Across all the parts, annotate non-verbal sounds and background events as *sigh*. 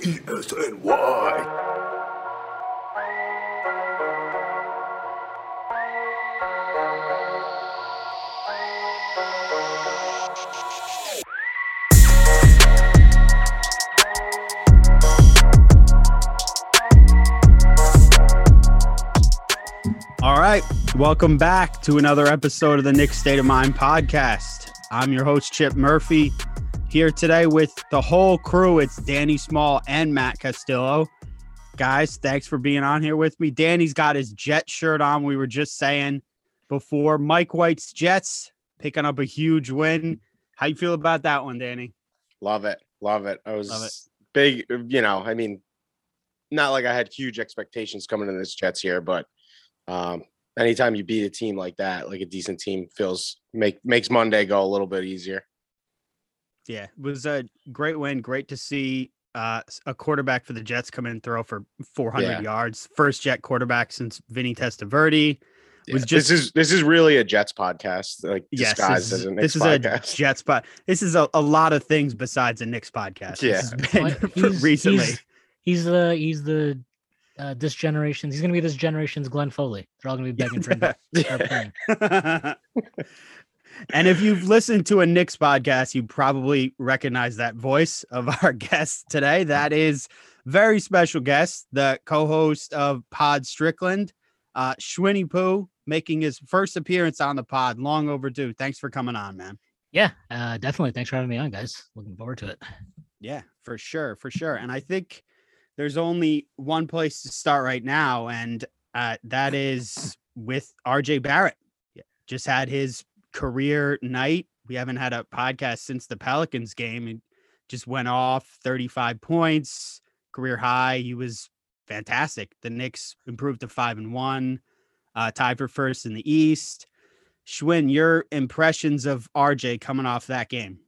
E-S-N-Y. All right. Welcome back to another episode of the Knicks State of Mind podcast. I'm your host, Chip Murphy, here today with the whole crew. It's Danny Small and Matt Castillo. Guys, thanks for being on here with me. Danny's got his Jet shirt on. We were just saying before Mike White's Jets picking up a huge win. How you feel about that one, Danny? Love it. Love it. I was it. big, you know, I mean, not like I had huge expectations coming in this Jets here, but um anytime you beat a team like that, like a decent team feels make makes Monday go a little bit easier. Yeah, it was a great win. Great to see uh, a quarterback for the Jets come in and throw for 400 Yeah. yards. First Jet quarterback since Vinny Testaverde. was Yeah, just- this is this is really a Jets podcast, like Yes, disguised this as is, a this Knicks is podcast. a *laughs* Jets spot. This is a, a lot of things besides a Knicks podcast. Yeah. This has been *laughs* He's- recently. He's, he's the he's the uh, this generation's. He's gonna be this generation's Glenn Foley. They're all gonna be begging for him *laughs* to start playing. And if you've listened to a Knicks podcast, you probably recognize that voice of *laughs* our guest today. That is very special guest, the co-host of Pod Strickland, uh, Schwinny Poo, making his first appearance on the pod. Long overdue. Thanks for coming on, man. Yeah, uh, definitely. Thanks for having me on, guys. Looking forward to it. Yeah, for sure, for sure. And I think there's only one place to start right now, and uh, that is with RJ Barrett. Yeah, Just had his career night. We haven't had a podcast since the Pelicans game. He just went off 35 points, career high. He was fantastic. The Knicks improved to five and one, uh, tied for first in the East. Schwinn, your impressions of RJ coming off that game?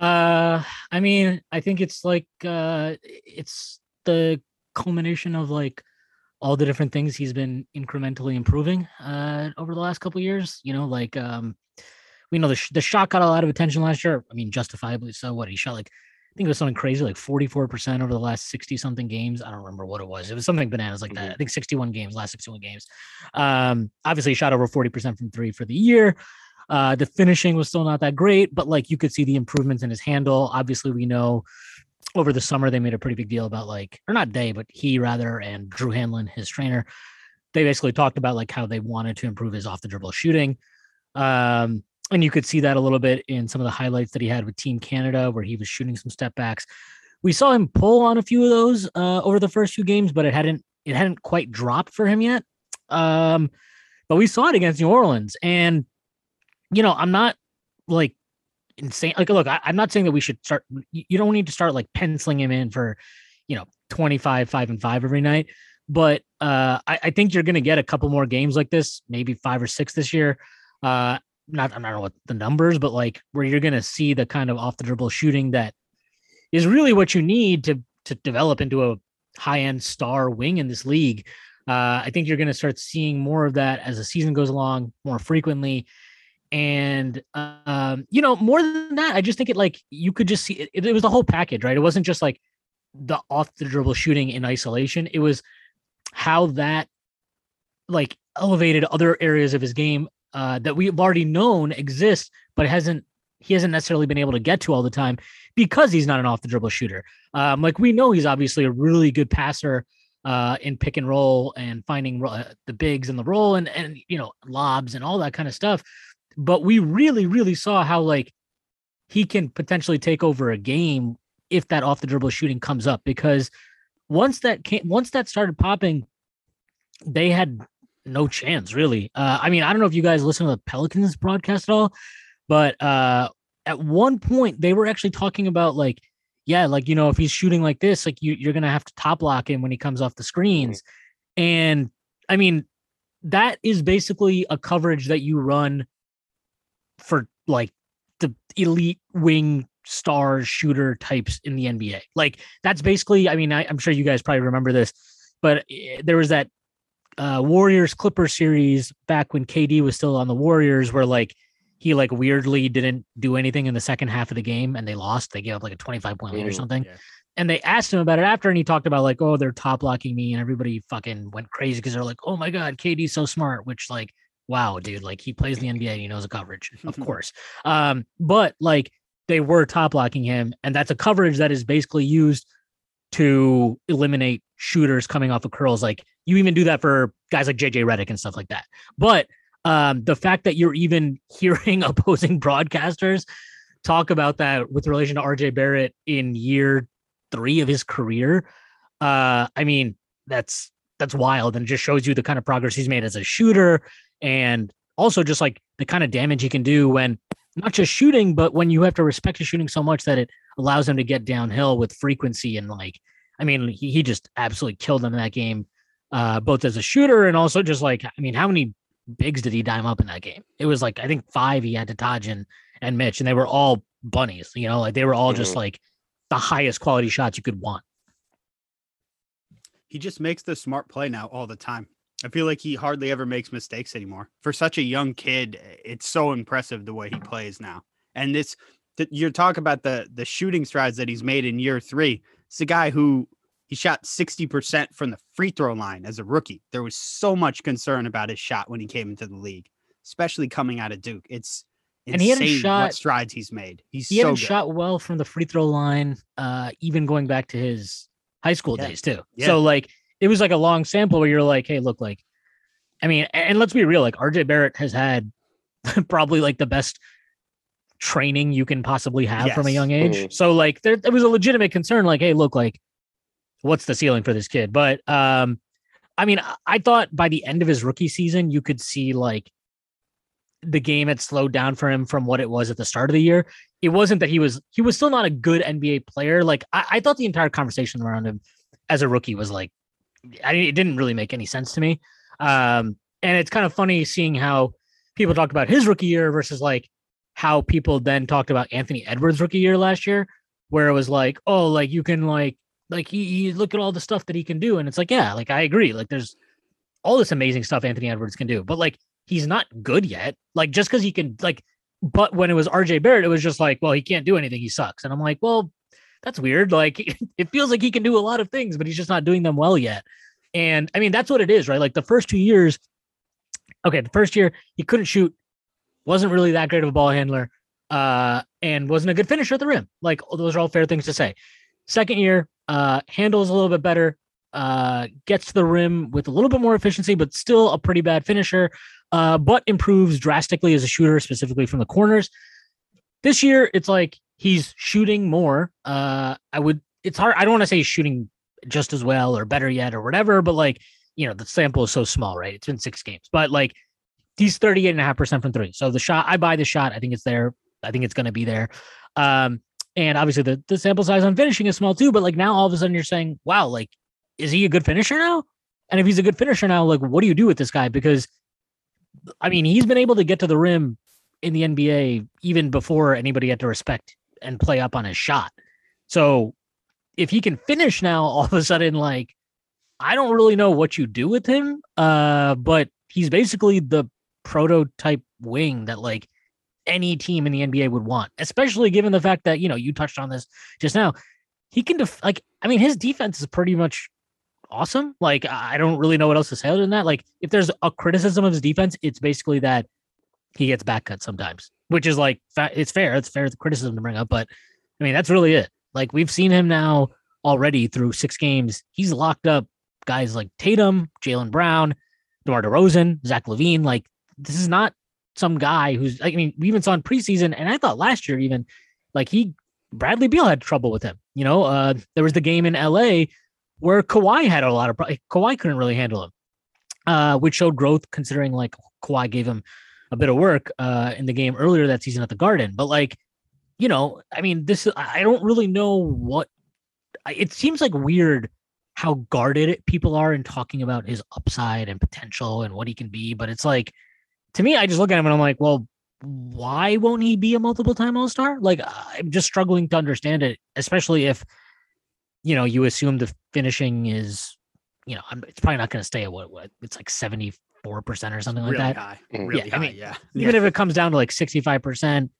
Uh, I mean, I think it's like uh, it's the culmination of like all the different things he's been incrementally improving uh over the last couple of years. You know, like um, we know the sh- the shot got a lot of attention last year. I mean, justifiably so. What he shot like. I think it was something crazy, like 44% over the last 60 something games. I don't remember what it was. It was something bananas like that. I think 61 games, last 61 games. Um, obviously, he shot over 40% from three for the year. Uh, the finishing was still not that great, but like you could see the improvements in his handle. Obviously, we know over the summer they made a pretty big deal about like, or not they, but he rather, and Drew Hanlen, his trainer, they basically talked about like how they wanted to improve his off the dribble shooting. Um, and you could see that a little bit in some of the highlights that he had with Team Canada, where he was shooting some step backs. We saw him pull on a few of those uh, over the first few games, but it hadn't it hadn't quite dropped for him yet. Um, but we saw it against New Orleans, and you know, I'm not like insane. Like, look, I, I'm not saying that we should start. You you don't need to start like penciling him in for, you know, 25, five and five every night. But uh, I, I think you're going to get a couple more games like this, maybe five or six this year. Uh, not I don't know what the numbers, but like where you're going to see the kind of off the dribble shooting that is really what you need to to develop into a high end star wing in this league. Uh, I think you're going to start seeing more of that as the season goes along more frequently. And um, you know, more than that, I just think it like you could just see it, it was the whole package, right? It wasn't just like the off the dribble shooting in isolation. It was how that like elevated other areas of his game uh, that we've already known exist, but hasn't he hasn't necessarily been able to get to all the time because he's not an off the dribble shooter. Um, like we know he's obviously a really good passer uh, in pick and roll and finding uh, the bigs in the roll and and you know lobs and all that kind of stuff. But we really really saw how like he can potentially take over a game if that off the dribble shooting comes up because once that came once that started popping, they had no chance really. Uh, I mean, I don't know if you guys listen to the Pelicans broadcast at all, but uh, at one point they were actually talking about like yeah, like you know, if he's shooting like this, like you you're gonna have to top lock him when he comes off the screens. And I mean, that is basically a coverage that you run for like the elite wing star shooter types in the NBA. Like that's basically, I mean, I, am sure you guys probably remember this, but eh, there was that uh, Warriors Clippers series back when KD was still on the Warriors, where like he like weirdly didn't do anything in the second half of the game and they lost. They gave up like a 25 point lead or something. Yeah. And they asked him about it after, and he talked about like, oh, they're top locking me, and everybody fucking went crazy because they're like, oh my god, KD's so smart. Which like, wow, dude, like he plays the NBA, and he knows the coverage, of *laughs* course. Um, but like they were top locking him, and that's a coverage that is basically used to eliminate shooters coming off of curls. Like you even do that for guys like JJ Redick and stuff like that. But um, the fact that you're even *laughs* hearing opposing broadcasters talk about that with relation to RJ Barrett in year three of his career, uh, I mean, that's that's wild and it just shows you the kind of progress he's made as a shooter and also just like the kind of damage he can do when not just shooting, but when you have to respect his shooting so much that it allows him to get downhill with frequency and like, I mean, he, he just absolutely killed them in that game, uh, both as a shooter and also just like, I mean, how many bigs did he dime up in that game? It was like I think five he had to Taj and, and Mitch, and they were all bunnies, you know, like they were all just Mhm. like the highest quality shots you could want. He just makes the smart play now all the time. I feel like he hardly ever makes mistakes anymore. For such a young kid, it's so impressive the way he plays now. And this, th- you're talking about the the shooting strides that he's made in year three. It's a guy who he shot 60% from the free throw line as a rookie. There was so much concern about his shot when he came into the league, especially coming out of Duke. It's And he hadn't insane shot- what strides he's made. He's He so hadn't good. shot well from the free throw line, uh, even going back to his high school Yeah. days too. Yeah. So like it was like a long sample where you're like, hey, look, like, I mean, and let's be real, like RJ Barrett has had *laughs* probably like the best training you can possibly have from a young age. Mhm. So like there, there was a legitimate concern, like, hey, look, like, what's the ceiling for this kid? But um, I mean, I- I thought by the end of his rookie season, you could see like the game had slowed down for him from what it was at the start of the year. It wasn't that he was he was still not a good NBA player. Like I, I thought the entire conversation around him as a rookie was like I it didn't really make any sense to me. Um, and it's kind of funny seeing how people talk about his rookie year versus like how people then talked about Anthony Edwards rookie year last year, where it was like, oh, like you can like like he, he look at all the stuff that he can do, and it's like, yeah, like I agree, like there's all this amazing stuff Anthony Edwards can do, but like he's not good yet. Like just because he can like, but when it was RJ Barrett, it was just like, well, he can't do anything, he sucks, and I'm like, well, that's weird. Like *laughs* it feels like he can do a lot of things, but he's just not doing them well yet. And I mean, that's what it is, right? Like the first two years, okay, the first year he couldn't shoot, wasn't really that great of a ball handler, uh, and wasn't a good finisher at the rim. Like those are all fair things to say. Second year, uh, handles a little bit better, uh, gets to the rim with a little bit more efficiency, but still a pretty bad finisher, uh, but improves drastically as a shooter, specifically from the corners. This year, it's like he's shooting more. Uh, I would, it's hard. I don't want to say he's shooting just as well or better yet or whatever, but like, you know, the sample is so small, right? It's been six games, but like he's 38.5% from three. So the shot, I buy the shot. I think it's there. I think it's going to be there. Um, and obviously the, the sample size on finishing is small too, but like now all of a sudden you're saying, wow, like, is he a good finisher now? And if he's a good finisher now, like, what do you do with this guy? Because I mean, he's been able to get to the rim in the NBA even before anybody had to respect and play up on his shot. So if he can finish now, *laughs* all of a sudden, like, I don't really know what you do with him. Uh, but he's basically the prototype wing that like any team in the NBA would want, especially given the fact that, you know, you touched on this just now. He can def- like, I mean, his defense is pretty much awesome. Like, I don't really know what else to say other than that. Like, if there's a criticism of his defense, it's basically that he gets back cut sometimes, which is like, it's fair. It's fair the criticism to bring up, but I mean, that's really it. Like, we've seen him now already through six games. He's locked up guys like Tatum, Jaylen Brown, DeMar DeRozan, Zach LaVine. Like, this is not some guy who's, I mean, we even saw in preseason, and I thought last year even, like, he, Bradley Beal had trouble with him. You know, uh, there was the game in LA where Kawhi had a lot of, Kawhi couldn't really handle him, uh, which showed growth considering like Kawhi gave him a bit of work uh, in the game earlier that season at the Garden. But like, you know, I mean, this I don't really know what. It seems like weird how guarded people are in talking about his upside and potential and what he can be, but it's like to me, I just look at him and I'm like, well, why won't he be a multiple time All Star? Like, I'm just struggling to understand it, especially if you know you assume the finishing is, you know, I'm, it's probably not going to stay at what what it's like seventy four percent or something like really that. high. Mhm. Really Yeah, I high. mean, yeah. Even if it comes down to like sixty five percent,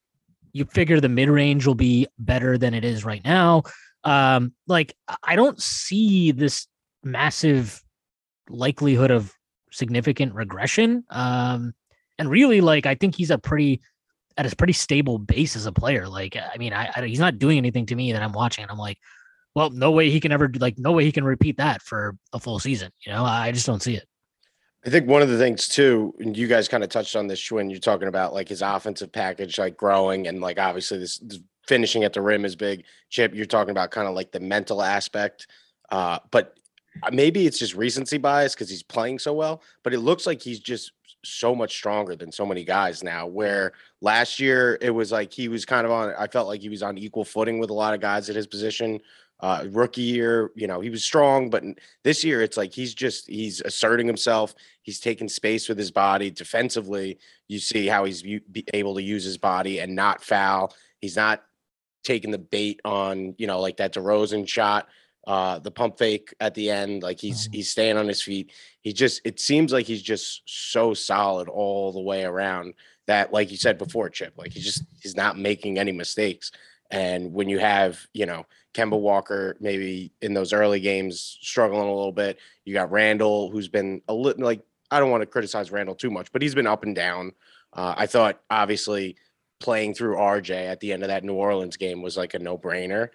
you figure the mid range will be better than it is right now. Um, like I- I don't see this massive likelihood of significant regression. Um, and really, like I think he's a pretty at a pretty stable base as a player. Like I mean, I, I he's not doing anything to me that I'm watching, and I'm like, well, no way he can ever like no way he can repeat that for a full season. You know, I just don't see it. I think one of the things too, and you guys kind of touched on this when you're talking about like his offensive package, like growing and like obviously this, this finishing at the rim is big. Chip, you're talking about kind of like the mental aspect, uh, but uh, maybe it's just recency bias because he's playing so well. But it looks like he's just so much stronger than so many guys now. Where last year it was like he was kind of on. I felt like he was on equal footing with a lot of guys at his position. Uh, rookie year, you know, he was strong, but this year it's like he's just he's asserting himself. He's taking space with his body defensively. You see how he's u- able to use his body and not foul. He's not taking the bait on, you know, like that DeRozan shot, uh, the pump fake at the end. Like he's Mhm. he's staying on his feet. He just it seems like he's just so solid all the way around that, like you said before, Chip, like he just he's not making any mistakes. And when you have, you know, Kemba Walker maybe in those early games struggling a little bit, you got Randle, who's been a little like I don't want to criticize Randle too much, but he's been up and down. Uh, I thought obviously playing through RJ at the end of that New Orleans game was like a no brainer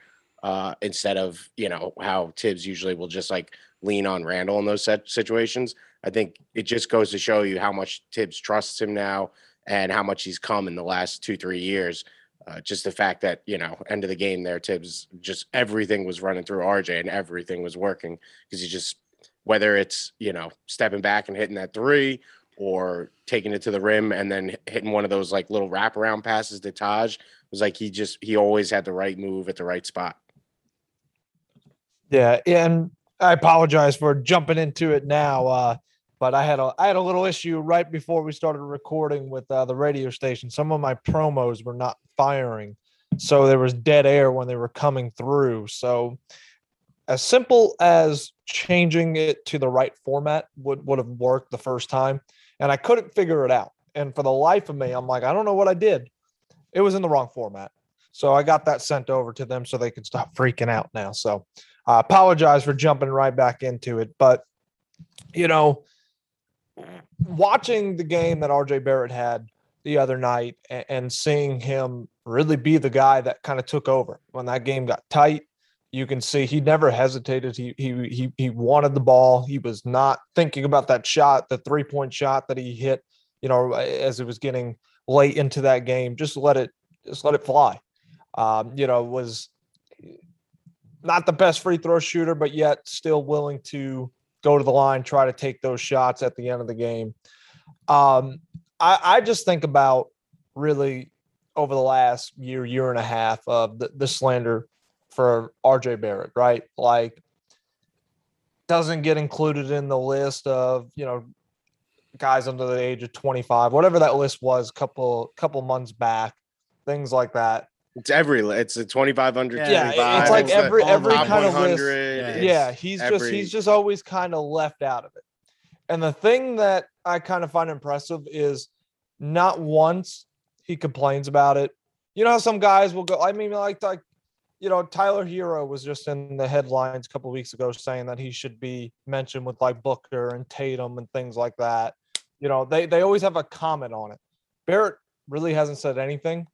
uh, instead of you know how Thibs usually will just like lean on Randle in those set situations. I think it just goes to show you how much Thibs trusts him now and how much he's come in the last two three years. Uh, just the fact that you know end of the game there, Thibs just everything was running through RJ and everything was working because he just whether it's you know stepping back and hitting that three or taking it to the rim and then hitting one of those like little wraparound passes to Taj was like he just he always had the right move at the right spot. Yeah, and I apologize for jumping into it now, uh, but I had a I had a little issue right before we started recording with uh, the radio station. Some of my promos were not firing, so there was dead air when they were coming through. So, as simple as changing it to the right format would would have worked the first time, and I couldn't figure it out. And for the life of me, I'm like, I don't know what I did. It was in the wrong format. So I got that sent over to them so they could stop freaking out now. So I apologize for jumping right back into it, but you know, watching the game that RJ Barrett had the other night and, and seeing him really be the guy that kind of took over when that game got tight. You can see he never hesitated. He he he he wanted the ball. He was not thinking about that shot, the three point shot that he hit. You know, as it was getting late into that game, just let it just let it fly. Um, you know, was not the best free throw shooter, but yet still willing to go to the line, try to take those shots at the end of the game. Um, I, I just think about really over the last year, year and a half of the, the slander for RJ Barrett, right? Like, doesn't get included in the list of, you know, guys under the age of 25, whatever that list was, a couple couple months back, things like that. It's every it's a 2500 Yeah, Yeah, it's like the- every every kind of list. 100, Yeah, yeah he's just he's just always kind of left out of it. And the thing that i kind of find impressive is not once he complains about it. You know how some guys will go i mean like like you know Tyler Herro was just in the headlines a couple weeks ago saying that he should be mentioned with like booker and tatum and things like that. You know they they always have a comment on it. Barrett really hasn't said anything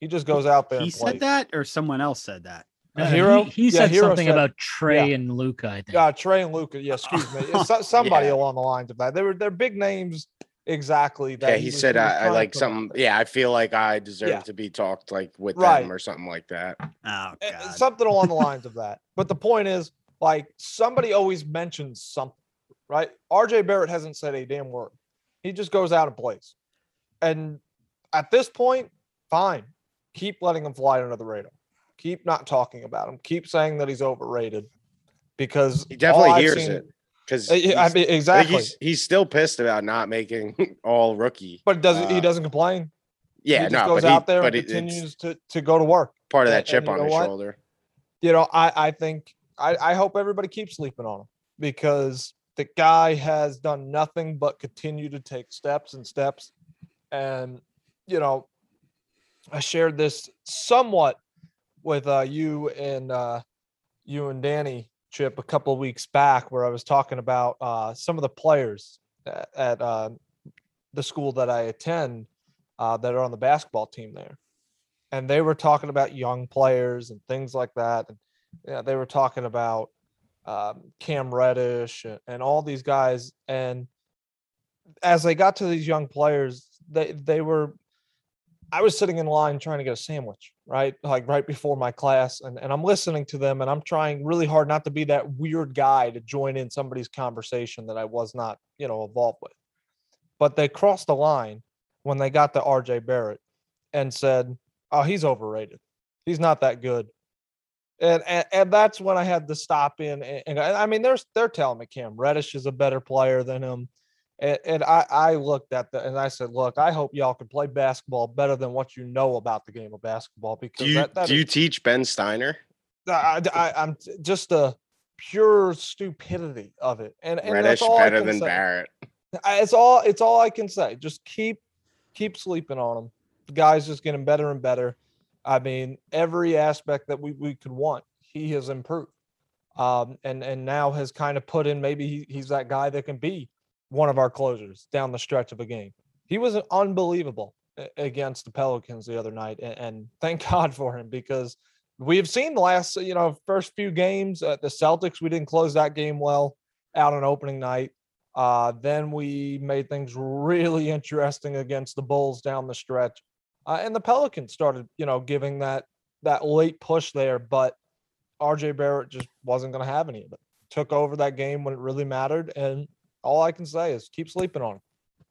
he just goes out there He and said plays. that, or someone else said that. Uh, Herro? He, he Yeah, said Herro something said- about Trey and Luka. I think. Yeah, Trey and Luka. Yeah, excuse me. It's *laughs* somebody Yeah. along the lines of that. They were they're big names exactly. That Yeah, he was- said was I, I like put out something. there. Yeah, I feel like I deserve Yeah. to be talked like with Right. them or something like that. Oh god. something along the lines of *laughs* that. But the point is, like somebody always mentions something, right? RJ Barrett hasn't said a damn word. He just goes out and plays. And at this point, fine. Keep letting him fly under the radar. Keep not talking about him. Keep saying that he's overrated because He definitely hears seen- it because Uh, I mean, exactly. he's, he's still pissed about not making *laughs* all rookie. but doesn't he uh, doesn't complain? Yeah, he just no, goes but he, out there and it- continues to, to go to work. part of that chip and on his what? shoulder. You know, I, I think I, I hope everybody keeps sleeping on him because the guy has done nothing but continue to take steps and steps. And you know, I shared this somewhat with uh, you and uh, you and Danny Chip a couple of weeks back, where I was talking about uh, some of the players at, at uh, the school that I attend uh, that are on the basketball team there, and they were talking about young players and things like that. And yeah, they were talking about um, Cam Reddish and, and all these guys. And as they got to these young players, they they were. I was sitting in line trying to get a sandwich, right? Like right before my class, and, and I'm listening to them, and I'm trying really hard not to be that weird guy to join in somebody's conversation that I was not, you know, involved with. But they crossed the line when they got to RJ Barrett and said, "Oh, he's overrated. He's not that good." And, and and that's when I had to stop in. And, and I mean, they're they're telling me Cam Reddish is a better player than him, and, and I I looked at the and I said, look, I hope y'all can play basketball better than what you know about the game of basketball because Do you that, that do you teach Ben Steiner? I, I, I'm just the pure stupidity of it, and, and Reddish that's all better than say. Barrett. I- It's all it's all I can say. Just keep keep sleeping on him. The guy's just getting better and better. I mean, every aspect that we, we could want, he has improved. Um, and and now has kind of put in maybe he, he's that guy that can be one of our closers down the stretch of a game. He was unbelievable against the Pelicans the other night, and, thank *laughs* God for him because we have seen the last you know first few games at the Celtics. We didn't close that game well out on opening night. Uh, then we made things really *laughs* interesting against the Bulls down the stretch, uh, and the Pelicans started, you know, giving that that late push there. But RJ Barrett just wasn't going to have any of it. Took over that game when it really mattered, and all I can say is keep sleeping on him.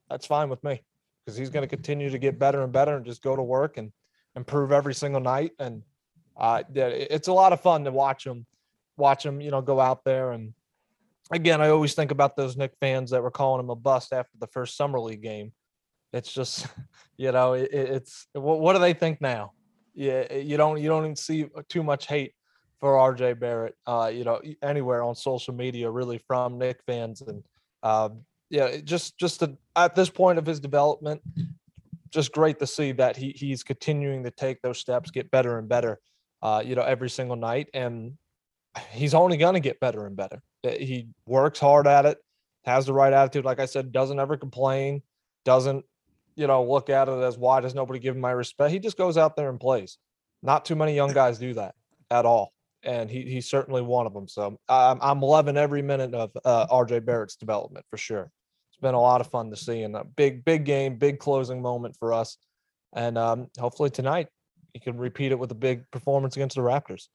That's fine with me because he's going to continue to get better and better and just go to work and improve every single night. And uh, it's a lot of fun to watch him, watch him, you know, go out there and again, I always think about those Nick fans that were calling him a bust after the first summer league game. It's just, *laughs* you know, it, it- it's what, what do they think now? Yeah, you don't you don't even see too much hate for RJ Barrett, uh, you know, anywhere on social media, really from Nick fans, and um, yeah, just just at this point of his development, just great to see that he he's continuing to take those steps, get better and better, uh, you know, every single night, and he's only going to get better and better. Uh, He works hard at it, has the right attitude. Like I said, doesn't ever complain, doesn't, you know, look at it as why does nobody give him my respect. He just goes out there and plays. Not too many young guys do that at all. And he, he's certainly one of them. So I'm, I'm loving every minute of uh, RJ Barrett's development for sure. It's been a lot of fun to see and a big, big game, big closing moment for us. And um, hopefully tonight he can repeat it with a big performance against the Raptors.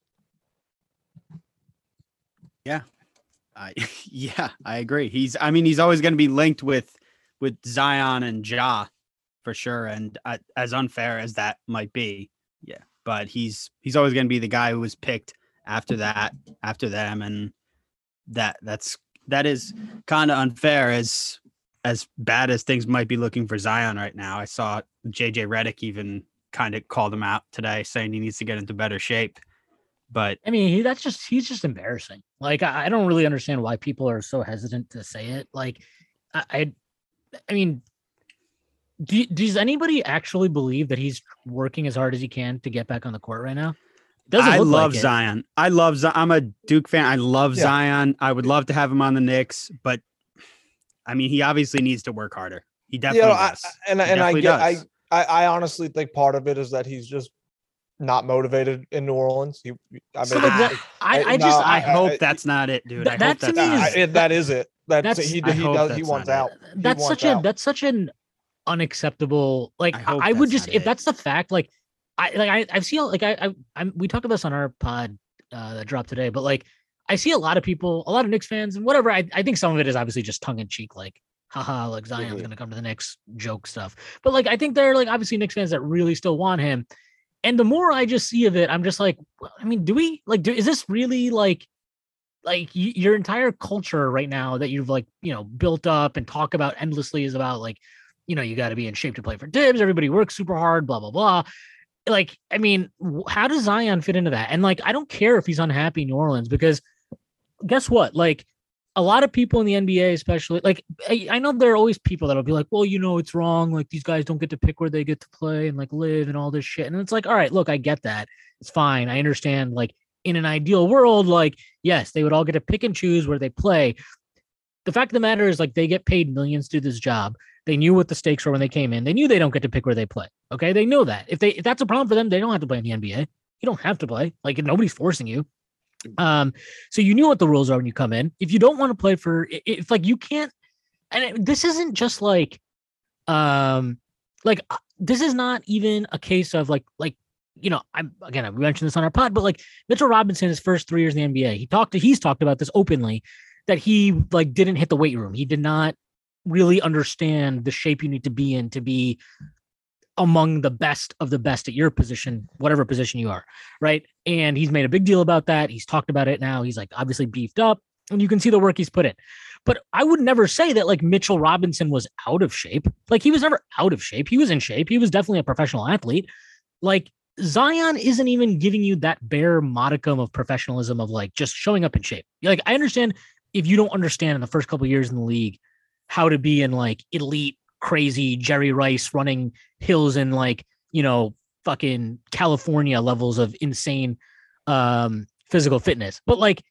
Yeah, I *laughs* yeah, I agree. He's I mean he's always going to be linked with with Zion and Ja for sure and uh, as unfair as that might be. Yeah, but he's he's always going to be the guy who was picked after that after them and that that's that is kind of unfair as as bad as things might be looking for Zion right now. I saw JJ Redick even kind of called him out today saying he needs to get into better shape. But I mean, he, that's just he's just embarrassing. Like I, I don't really understand why people are so hesitant to say it. Like I, I, I mean, do, does anybody actually believe that he's working as hard as he can to get back on the court right now? Doesn't I look love like it. Zion. I love Zion. I'm a Duke fan. I love Yeah. Zion. I would love to have him on the Knicks, but I mean, he obviously needs to work harder. He you definitely know, I, does. and He and I definitely get, I, does. I I honestly think part of it is that he's just not motivated in New Orleans. He, I mean, So that- I, I- I just no, I I, hope I- that's not it, dude. Th- I that hope to that's me not is- it. it- that is it. That's, That's- he he hope does he wants not it. out. That's wants such a that's such an unacceptable like I I, I would just not if it. that's the fact like i like i i've seen like i, I i'm we talked about this on our pod uh that dropped today but like i see a lot of people a lot of Knicks fans and whatever i, I think some of it is obviously just tongue-in-cheek like haha like zion's Mm-hmm. Mhm. gonna come to the Knicks joke stuff but like i think there are like obviously Knicks fans that really still want him And the more I just see of it, I'm just like, well, I mean, do we like do is this really like like y- your entire culture right now that you've like, you know, built up and talk about endlessly is about like, you know, you got to be in shape to play for Thibs, everybody works super hard, blah blah blah. Like, I mean, how does Zion fit into that? And like, I don't care if he's unhappy in New Orleans because guess what? Like, a lot of people in the NBA, especially, like I, I know there are always people that'll be like, well, you know, it's wrong. Like these guys don't get to pick where they get to play and like live and all this shit. And it's like, all right, look, I get that. It's fine. I understand. Like in an ideal world, like, yes, they would all get to pick and choose where they play. The fact of the matter is, like, they get paid millions to do this job. They knew what the stakes were when they came in. They knew they don't get to pick where they play. Okay. They know that. If they if that's a problem for them, they don't have to play in the NBA. You don't have to play. Like nobody's forcing you. Um, so you knew what the rules are when you come in. If you don't want to play for, if like you can't, and it- this isn't just like, um, like uh, this is not even a case of like like you know I'm again I mentioned this on our pod, but like Mitchell Robinson his first three years in the NBA, he talked to he's talked about this openly that he like didn't hit the weight room. He did not really understand the shape you need to be in to be among the best of the best at your position, whatever position you are, right? And he's made a big deal about that. He's talked about it now. He's like obviously beefed up, and you can see the work he's put in. But I would never say that like Mitchell Robinson was out of shape. Like he was never out of shape. He was in shape. He was definitely a professional athlete. Like Zion isn't even giving you that bare modicum of professionalism of like just showing up in shape. Like I understand if you don't understand in the first couple years in the league how to be in like elite crazy Jerry Rice running hills in like, you know, fucking California levels of insane um physical fitness. But like,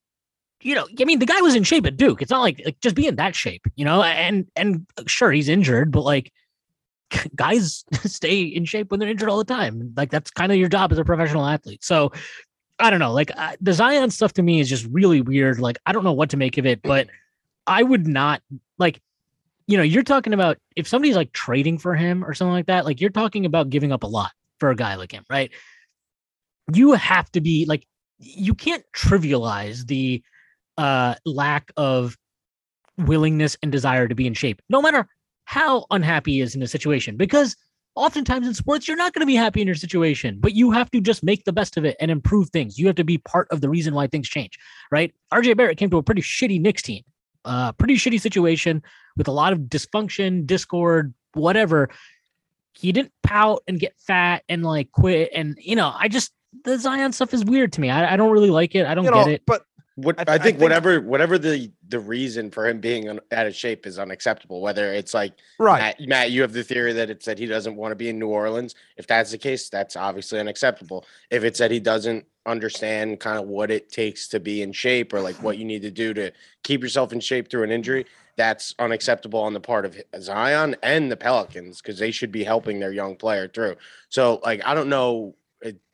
you know, I mean the guy was in shape at Duke. It's not like, like just be in that shape, you know, and and sure he's injured, but like *laughs* guys *laughs* stay in shape when they're injured all the time. Like that's kind of your job as a professional athlete. So I don't know. Like uh, the Zion stuff to me is just really weird. Like I don't know what to make of it, but I would not like you know, you're talking about if somebody's like trading for him or something like that, like you're talking about giving up a lot for a guy like him, right? You have to be like you can't trivialize the uh lack of willingness and desire to be in shape, no matter how unhappy he is in a situation, because oftentimes in sports, you're not going to be happy in your situation, but you have to just make the best of it and improve things. You have to be part of the reason why things change, right? RJ Barrett came to a pretty shitty Knicks team, uh, pretty shitty situation with a lot of dysfunction, discord, whatever. He didn't pout and get fat and like quit. And, you know, I just, the Zion stuff is weird to me. I, I don't really like it. I don't you know, get it. but What I I, th- I think, think- whatever whatever the the reason for him being un- out of shape is unacceptable. Whether it's like right. Matt, Matt, you have the theory that it's that he doesn't want to be in New Orleans. If that's the case, that's obviously unacceptable. If it's that he doesn't understand kind of what it takes to be in shape or like what *laughs* you need to do to keep yourself in shape through an injury, that's unacceptable on the part of Zion and the Pelicans because they should be helping their young player through. So, like, I don't know.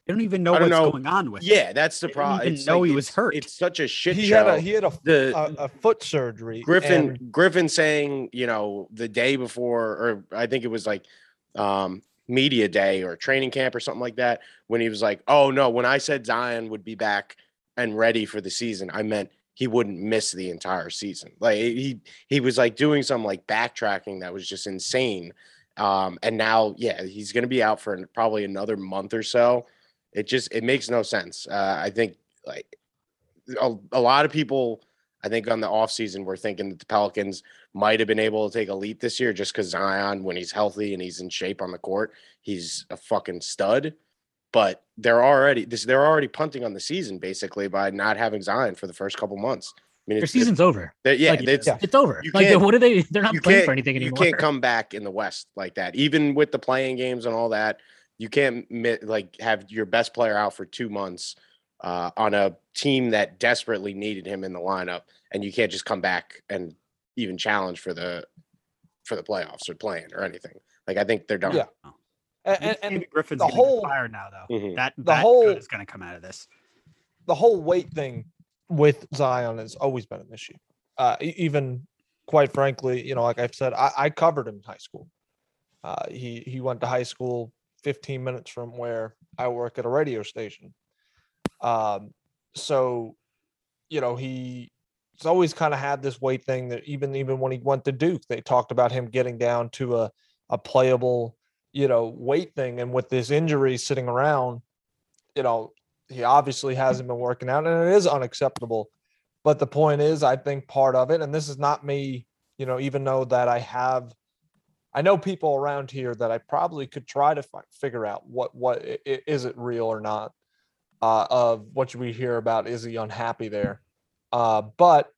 They don't even know what's don't know. going on with. him. Yeah, that's the They didn't problem. even know he was hurt. It's such a shit He show. had a he had a, the a, a foot surgery. Griffin and- Griffin saying, you know, the day before, or I think it was like um media day or training camp or something like that, when he was like, Oh no, when I said Zion would be back and ready for the season, I meant he wouldn't miss the entire season. Like he he was like doing some like backtracking that was just insane. Um, and now, yeah, he's gonna be out for probably another month or so. It just it makes no sense. Uh, I think like a, a lot of people I think on the offseason we're thinking that the Pelicans might have been able to take a leap this year just because Zion, when he's healthy and he's in shape on the court, he's a fucking stud. But they're already this they're already punting on the season basically by not having Zion for the first couple months. I mean, Their it's, season's over. yeah, like, it's, yeah. It's over. Like, what are they? They're not playing for anything anymore. you can't come back in the West like that. Even with the playing games and all that, you can't like have your best player out for two months uh, on a team that desperately needed him in the lineup, and you can't just come back and even challenge for the for the playoffs or playing or anything. Like I think they're done. Yeah. and, and, and Griffin's the whole- fired now, though. Mhm. That The that whole- is going to come out of this. the whole weight thing with Zion has always been an issue. Uh, even quite frankly, you know, like I've said, I, I covered him in high school. Uh, he he went to high school 15 minutes from where I work at a radio station. Um, so, you know, he he's always kind of had this weight thing that even even when he went to Duke, they talked about him getting down to a a playable you know, weight thing. And with this injury sitting around, you know, he obviously hasn't been working out and it is unacceptable. But the point is, I think part of it, and this is not me, you know, even though that I have, I know people around here that I probably could try to fi- figure out what, what is it real or not uh, of what we hear about. Is he unhappy there? Uh, but,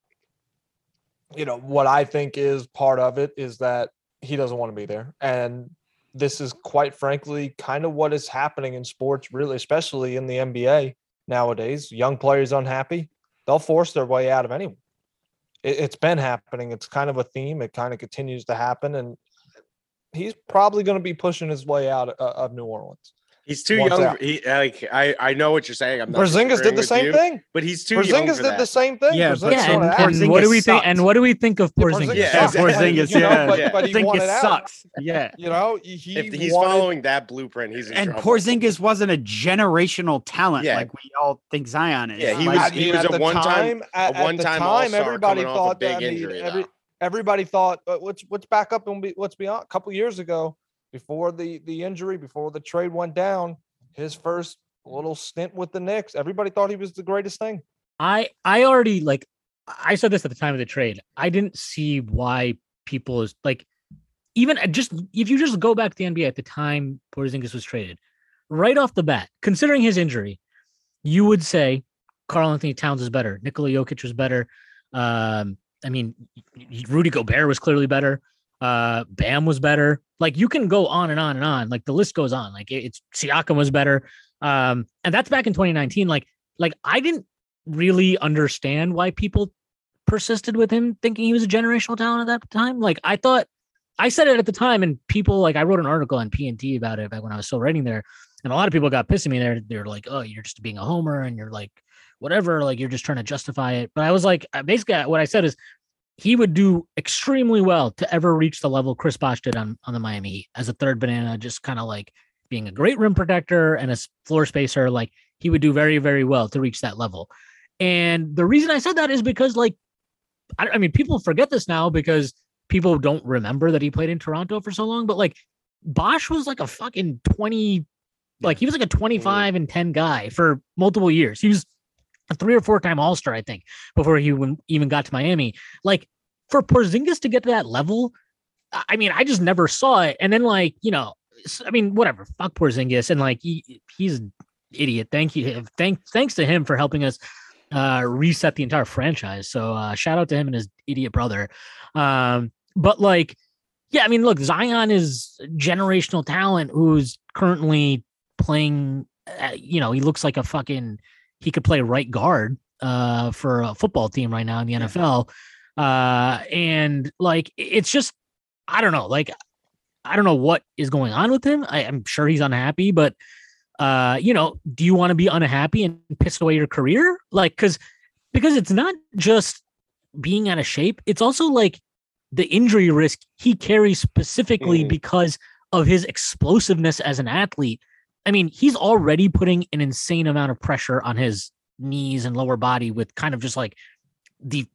you know, what I think is part of it is that he doesn't want to be there. And this is quite frankly kind of what is happening in sports, really, especially in the NBA nowadays. Young players unhappy, they'll force their way out of anyone. It, it's been happening. It's kind of a theme. It kind of continues to happen, and he's probably going to be pushing his way out of, of New Orleans. He's too young. out. He, like I, I know what you're saying. I'm not Porzingis disagreeing did the same you, thing. but he's too young Porzingis for did that. the same thing. Yeah, Porzingis but Yeah, wanted and, and what do we think? And what do we think of Yeah, Porzingis? Porzingis Yeah, sucks. Porzingis, You know, yeah. but, Yeah. but I think it sucks. Yeah. You know, he If he's wanted- following that blueprint, he's in And trouble. Porzingis wasn't a generational talent Yeah. like we all think Zion is. Yeah, he Like, was- I mean, was at a one-time- at- a one-time all-star everybody coming off a thought big that, injury, everybody thought let's let's back up and be let's be honest. A couple years ago, before the the injury, before the trade went down, his first little stint with the Knicks, everybody thought he was the greatest thing. I I already like I said this at the time of the trade. I didn't see why people is like even uh, just if you just go back to the NBA at the time Porzingis was traded, right off the bat, considering his injury, you would say Karl-Anthony Towns is better, Nikola Jokic was better. Um, I mean, Rudy Gobert was clearly better. Uh, Bam was better. Like you can go on and on and on. Like the list goes on. Like it- it's Siakam was better. Um, and that's back in 2019. Like, like I didn't really understand why people persisted with him thinking he was a generational talent at that time. Like I thought I said it at the time and people like I wrote an article on PNT about it back when I was still writing there. And a lot of people got pissed at me there. They're like, oh, you're just being a homer and you're like, whatever, like you're just trying to justify it. But I was like, uh, basically what I said is he would do extremely well to ever reach the level Chris Bosh did on, on the Miami Heat as a third banana, just kind of like being a great rim protector and a floor spacer. Like he would do very, very well to reach that level. And the reason I said that is because, like, I, I mean, people forget this now because people don't remember that he played in Toronto for so long. But like, Bosh was like a fucking 20, like, he was like a 25 and 10 guy for multiple years. He was a three or four time All Star, I think, before he even- got to Miami. Like, for Porzingis to get to that level, I mean, I just never saw it. And then, like, you know, I mean, whatever, fuck Porzingis, and like, he, he's an idiot. Thank you, thank thanks to him for helping us uh reset the entire franchise. So uh shout out to him and his idiot brother. Um but like yeah, I mean look, Zion is generational talent who's currently playing uh, you know, he looks like a fucking he could play right guard uh for a football team right now in the NFL. Uh and like it's just I don't know, like I don't know what is going on with him. I, I'm sure he's unhappy, but uh, you know, do you want to be unhappy and piss away your career? Like, because because it's not just being out of shape; it's also like the injury risk he carries specifically Mhm. because of his explosiveness as an athlete. I mean, he's already putting an insane amount of pressure on his knees and lower body with kind of just like the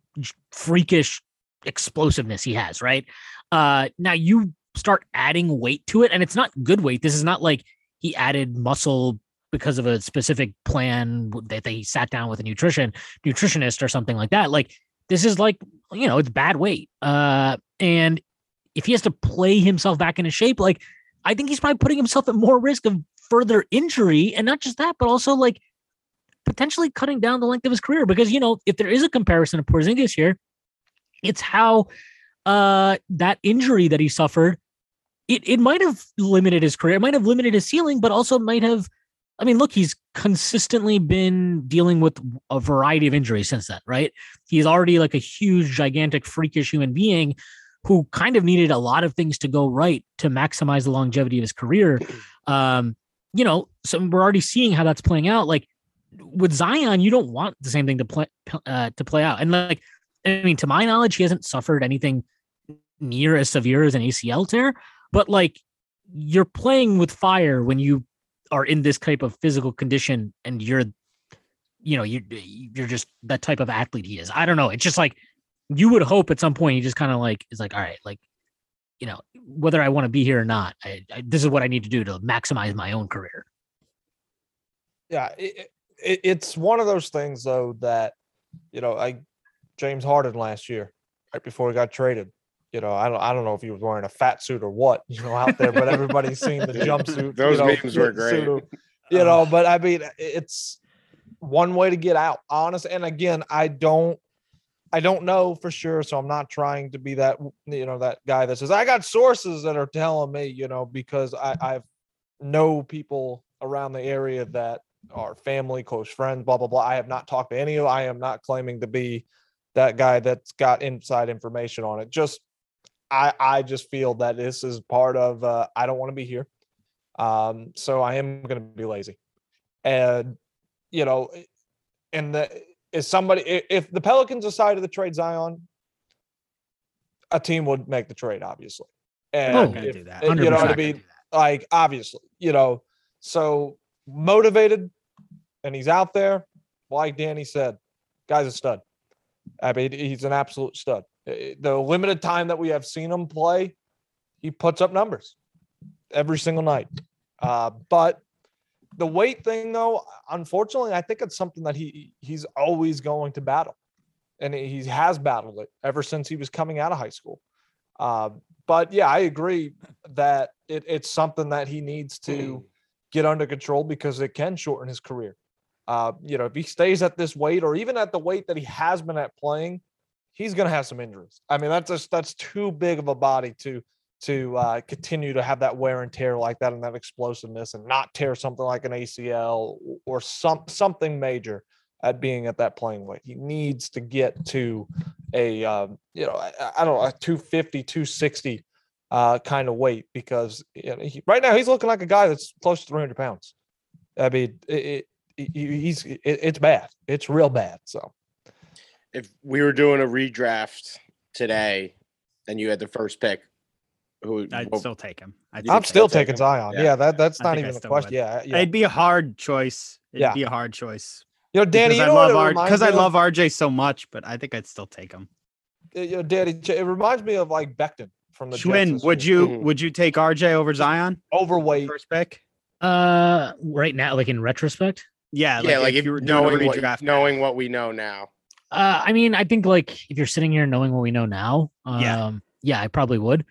freakish explosiveness he has, right? Uh now you start adding weight to it and it's not good weight. This is not like he added muscle because of a specific plan that they sat down with a nutrition nutritionist or something like that. Like this is like, you know, it's bad weight. Uh and if he has to play himself back into shape, like I think he's probably putting himself at more risk of further injury and not just that, but also like potentially cutting down the length of his career because you know, if there is a comparison to Porzingis here, it's how uh that injury that he suffered it it might have limited his career, it might have limited his ceiling, but also might have. I mean, look, he's consistently been dealing with a variety of injuries since then, right? He's already like a huge, gigantic, freakish human being who kind of needed a lot of things to go right to maximize the longevity of his career. Um, you know, so we're already seeing how that's playing out. Like with Zion, you don't want the same thing to play uh, to play out. And like, I mean, to my knowledge, he hasn't suffered anything near as severe as an ACL tear but like you're playing with fire when you are in this type of physical condition and you're you know you you're just that type of athlete he is i don't know it's just like you would hope at some point he just kind of like is like all right like you know, whether I want to be here or not, I, I, this is what I need to do to maximize my own career. Yeah, it, it, it's one of those things though that you know, I James Harden last year, right before he got traded. You know, I don't I don't know if he was wearing a fat suit or what, you know, out there, but everybody's *laughs* seen the jumpsuit. Those you know, memes were great. suit, You uh-huh. know, but I mean, it's one way to get out. Honest, and again, I don't I don't know for sure, so I'm not trying to be that you know that guy that says I got sources that are telling me, you know, because I I've know people around the area that are family, close friends, blah blah blah. I have not talked to any of. I am not claiming to be that guy that's got inside information on it. Just I I just feel that this is part of. Uh, I don't want to be here, um, so I am going to be lazy, and you know, and the is somebody if the Pelicans decided to trade Zion, a team would make the trade, obviously. And Oh, if- do that. you know what I mean? gonna do like obviously, you know, so motivated and he's out there, like Danny said, guy's a stud. I mean, he's an absolute stud. The limited time that we have seen him play, he puts up numbers every single night. Uh, but the weight thing, though, unfortunately, I think it's something that he he's always going to battle, and he has battled it ever since he was coming out of high school. Uh, but yeah, I agree that it, it's something that he needs to get under control because it can shorten his career. Uh, you know, if he stays at this weight or even at the weight that he has been at playing, he's going to have some injuries. I mean, that's just that's too big of a body to to uh, continue to have that wear and tear like that and that explosiveness and not tear something like an ACL or some something major at being at that playing weight. He needs to get to a um, you know I, I don't know a 250 260 uh, kind of weight because you know, he, right now he's looking like a guy that's close to 300 pounds. I mean, it, it, he's it, it's bad. It's real bad. So if we were doing a redraft today and you had the first pick, who I'd what- still take him. I'd I'm still take taking him? Zion. Yeah. Yeah, that that's I not even a question. Yeah, yeah. It'd be a hard choice. It'd Yeah. be a hard choice. You know, Danny, because you I know love what it because I love RJ so much, but I think I'd still take him. You know, Danny, it reminds me of like Becton from the Jets Schwinn, this would year. you Mhm. would you take RJ over Zion overweight? first pick? Uh, right now, like in retrospect, Yeah, yeah, like, if, you were knowing what, redraft knowing what we know now. uh, I mean, I think like if you're sitting here knowing what we know now, um, Yeah. yeah, I probably would.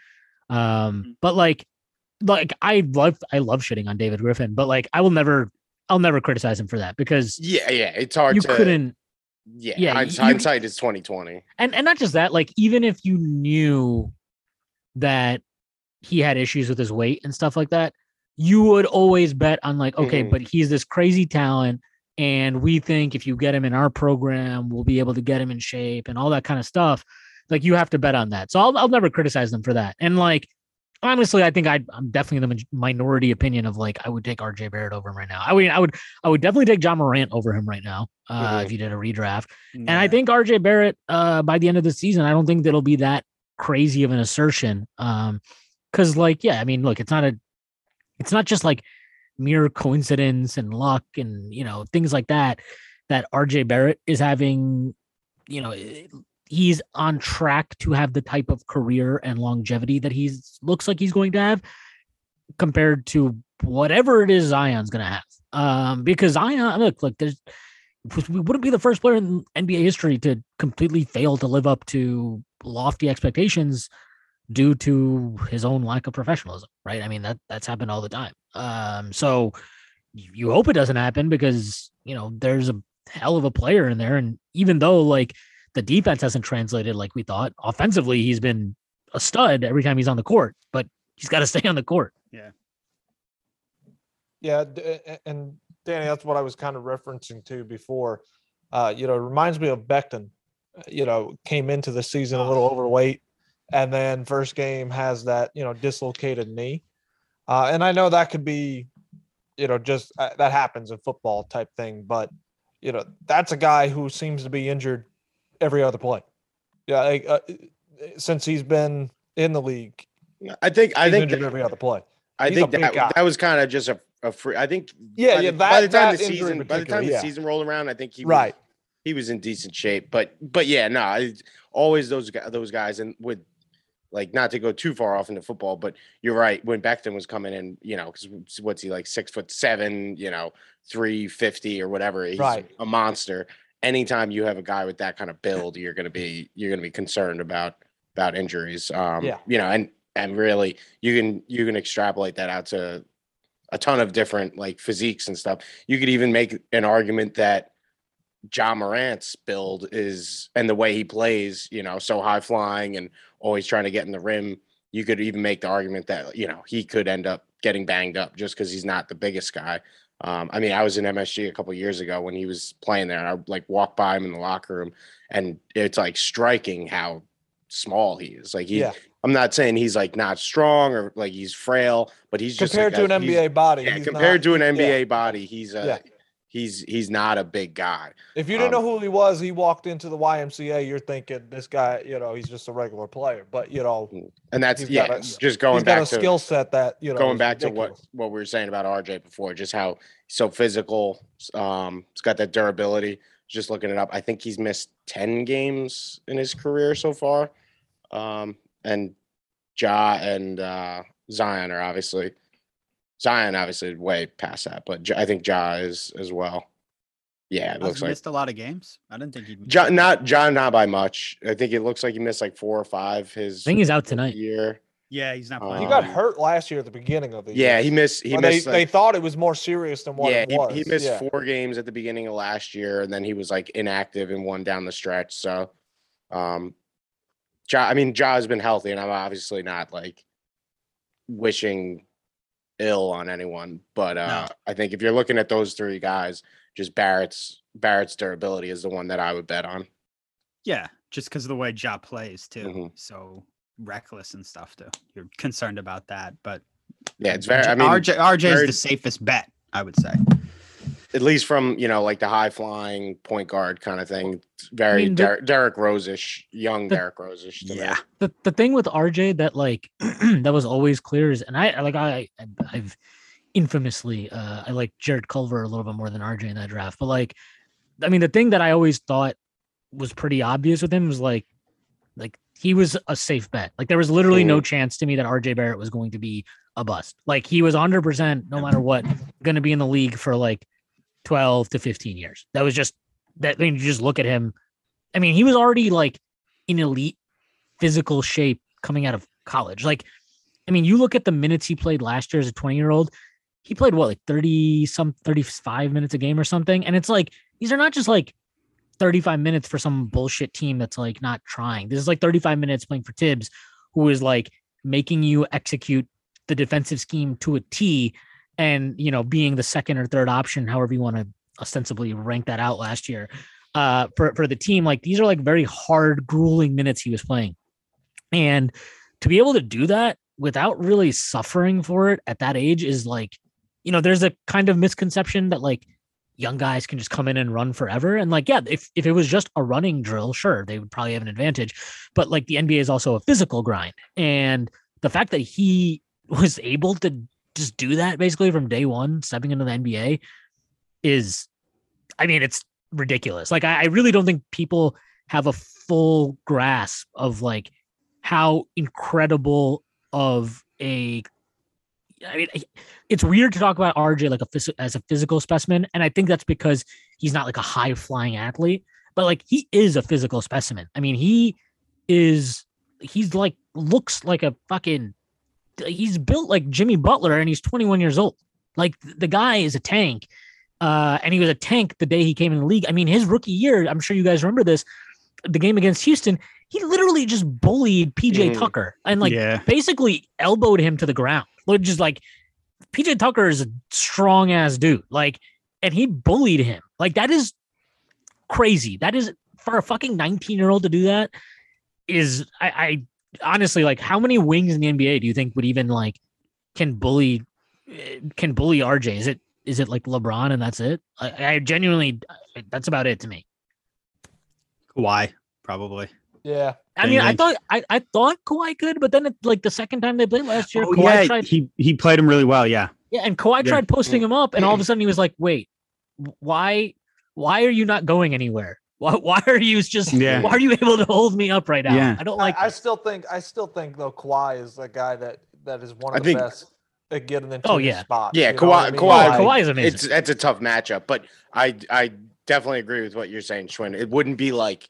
Um, but like, like I love, I love shitting on David Griffin, but like, I will never, I'll never criticize him for that because Yeah, yeah, it's hard you to. couldn't, Yeah, yeah, hinds- you- hindsight is twenty twenty. and and not just that, like even if you knew that he had issues with his weight and stuff like that, you would always bet on like, okay, Mhm. but he's this crazy talent, and we think if you get him in our program, we'll be able to get him in shape and all that kind of stuff. Like you have to bet on that. So I'll I'll never criticize them for that. And like honestly, I think I I'm definitely the minority opinion of like I would take RJ Barrett over him right now. I mean, I would I would definitely take Ja Morant over him right now uh, Mhm. if you did a redraft. And I Mm-hmm. Think RJ Barrett, uh, by the end of the season, I don't think that'll be that crazy of an assertion. Um, because like, yeah, I mean, look, it's not a, it's not just like mere coincidence and luck and you know things like that. That RJ Barrett is having, you know, eh, he's on track to have the type of career and longevity that he's looks like he's going to have, compared to whatever it is Zion's going to have. Um, because Zion, look, look, there's we wouldn't be the first player in NBA history to completely fail to live up to lofty expectations due to his own lack of professionalism, right? I mean that that's happened all the time. Um, so you hope it doesn't happen because you know there's a hell of a player in there, and even though like the defense hasn't translated like we thought, offensively he's been a stud every time he's on the court, but he's got to *laughs* stay on the court. Yeah, Yeah, and Danny, that's what I was kind of referencing to before. Uh, you know, it reminds me of Becton. uh, You know, came into the season a little overweight, and then first game has that you know dislocated knee. Uh, and I know that could be, you know, just uh, that happens in football type thing, but you know, that's a guy who seems to be injured every other play. Yeah, like, uh, since he's been in the league, I think I think that, every other play. I he's think that guy. that was kind of just a, a free. I think Yeah, by yeah, the, by the time the season by the time the yeah. season rolled around, I think he was, Right. he was in decent shape. But but yeah, no, it's always those guys those guys and with like not to go too far off into football, but you're right. When Becton was coming in, you know, because what's he like six foot seven, you know, three fifty or whatever. He's Right. a monster. Anytime you have a guy with that kind of build, you're gonna be you're gonna be concerned about about injuries. Um, Yeah. you know, and and really you can you can extrapolate that out to a ton of different like physiques and stuff. You could even make an argument that Ja Morant's build is and the way he plays, you know, so high flying and always trying to get in the rim. You could even make the argument that you know he could end up getting banged up just because he's not the biggest guy. Um, I mean, I was in MSG a couple years ago when he was playing there, and I like walk by him in the locker room, and it's like striking how small he is. Like he, Yeah. I'm not saying he's like not strong or like he's frail, but he's just compared like to a- an NBA body. Yeah, compared not- to an yeah. NBA body, he's a Yeah. He's he's not a big guy. If you didn't Um, know who he was, he walked into the YMCA. You're thinking this guy, you know, he's just a regular player. But you know, And that's He's yeah, got a- just he's going got back a to skill set that you know. going back to what what we were saying about RJ before, just how so physical. Um, he's got that durability. Just looking it up, I think he's missed ten games in his career so far. Um, and Ja and uh, Zion are obviously Zion obviously way past that, but I think Ja is as well. Yeah, it Has looks like missed a lot of games. I didn't think he'd John, not John, not by much. I think it looks like he missed like four or five his I think he's out tonight. year. Yeah, he's not playing. He got Um, hurt last year at the beginning of the Yeah, year. he missed. He Well, they missed. they like- thought it was more serious than what yeah, it was. he, he missed yeah. four games at the beginning of last year, and then he was like inactive in one down the stretch. So, um, Ja, I mean, Ja has been healthy, and I'm obviously not like wishing ill on anyone, but uh, I think if you're looking at those three guys, just Barrett's Barrett's durability is the one that I would bet on. Yeah, just because of the way Ja plays too. Mhm. So reckless and stuff too. You're concerned about that, but Yeah, it's very. I mean, RJ RJ is the safest bet, I would say. At least from you know like the high flying point guard kind of thing. Very mean, the- Der- Derrick Rose-ish, young the- Derrick Rose-ish. me. Yeah. the the thing with RJ that like *clears throat* that was always clear is, and I like I I've infamously uh I like Jarrett Culver a little bit more than RJ in that draft, but like I mean the thing that I always thought was pretty obvious with him was like like he was a safe bet. Like there was literally no chance to me that RJ Barrett was going to be a bust. Like he was 100% no matter what going to be in the league for like 12 to 15 years. That was just that I mean you just look at him. I mean, he was already like in elite physical shape coming out of college. Like, I mean, you look at the minutes he played last year as a 20 year old, he played what, like 30 some 35 minutes a game or something. And it's like, these are not just like 35 minutes for some bullshit team that's like not trying. This is like 35 minutes playing for Thibs, who is like making you execute the defensive scheme to a T and, you know, being the second or third option, however you want to ostensibly rank that out last year uh, for for the team. Like these are like very hard, grueling minutes he was playing, and to be able to do that without really suffering for it at that age is like, you know, there's a kind of misconception that like young guys can just come in and run forever. And like, yeah, if if it was just a running drill, sure, they would probably have an advantage. But like the NBA is also a physical grind, and the fact that he was able to just do that basically from day one, stepping into the NBA, is, I mean, it's ridiculous. Like I, I really don't think people have a full grasp of like how incredible of a I mean it's weird to talk about RJ like a phys- as a physical specimen and I think that's because he's not like a high flying athlete but like he is a physical specimen. I mean he is he's like looks like a fucking he's built like Jimmy Butler and he's 21 years old. Like the guy is a tank uh, and he was a tank the day he came in the league. I mean, his rookie year, I'm sure you guys remember this, the game against Houston, he literally just bullied PJ Mhm. Tucker and like yeah. basically elbowed him to the ground. Like just like PJ Tucker is a strong ass dude. Like, and he bullied him. Like that is crazy. That is for a fucking 19 year old to do that is I, I honestly like how many wings in the NBA do you think would even like can bully eh, can bully RJ? Is it is it like LeBron and that's it? I, I genuinely that's about it to me. Kawhi, probably. Yeah. I mean, I thought I, I thought Kawhi could, but then it, like the second time they played last year, Oh, Kawhi yeah, tried he he played him really well. Yeah. Yeah, and Kawhi Yeah. tried posting him up, and all of a sudden he was like, "Wait, why, why are you not going anywhere? Why, why are you just? Yeah. Why are you able to hold me up right now? Yeah. I don't like. I, still think I still think though Kawhi is a guy that that is one I of the think- best at getting into Oh, his yeah. spot. Yeah, you know what I Kawhi- mean? Kawhi- Kawhi, Kawhi is amazing. It's it's a tough matchup, but I I definitely agree with what you're saying, Schwinn. It wouldn't be like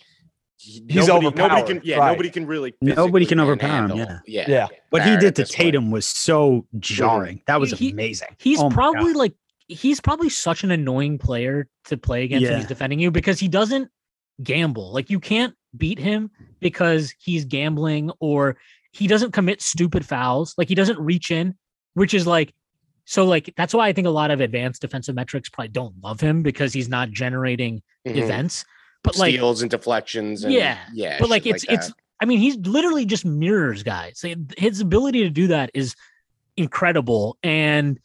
He's nobody, nobody overpowered, can yeah right. nobody can really Nobody can overpower him, manhandle- yeah Yeah. What he did to this point. Tatum was so jarring. That was He- amazing. He's Oh probably God. like he's probably such an annoying player to play against when he's defending you because he doesn't gamble. Like you can't beat him because he's gambling or he doesn't commit stupid fouls. Like he doesn't reach in, which is like so like that's why I think a lot of advanced defensive metrics probably don't love him because he's not generating Mhm. events. But like steals and deflections and Yeah, yeah but like it's it's. I mean he's literally just mirrors guys. His ability to do that is incredible and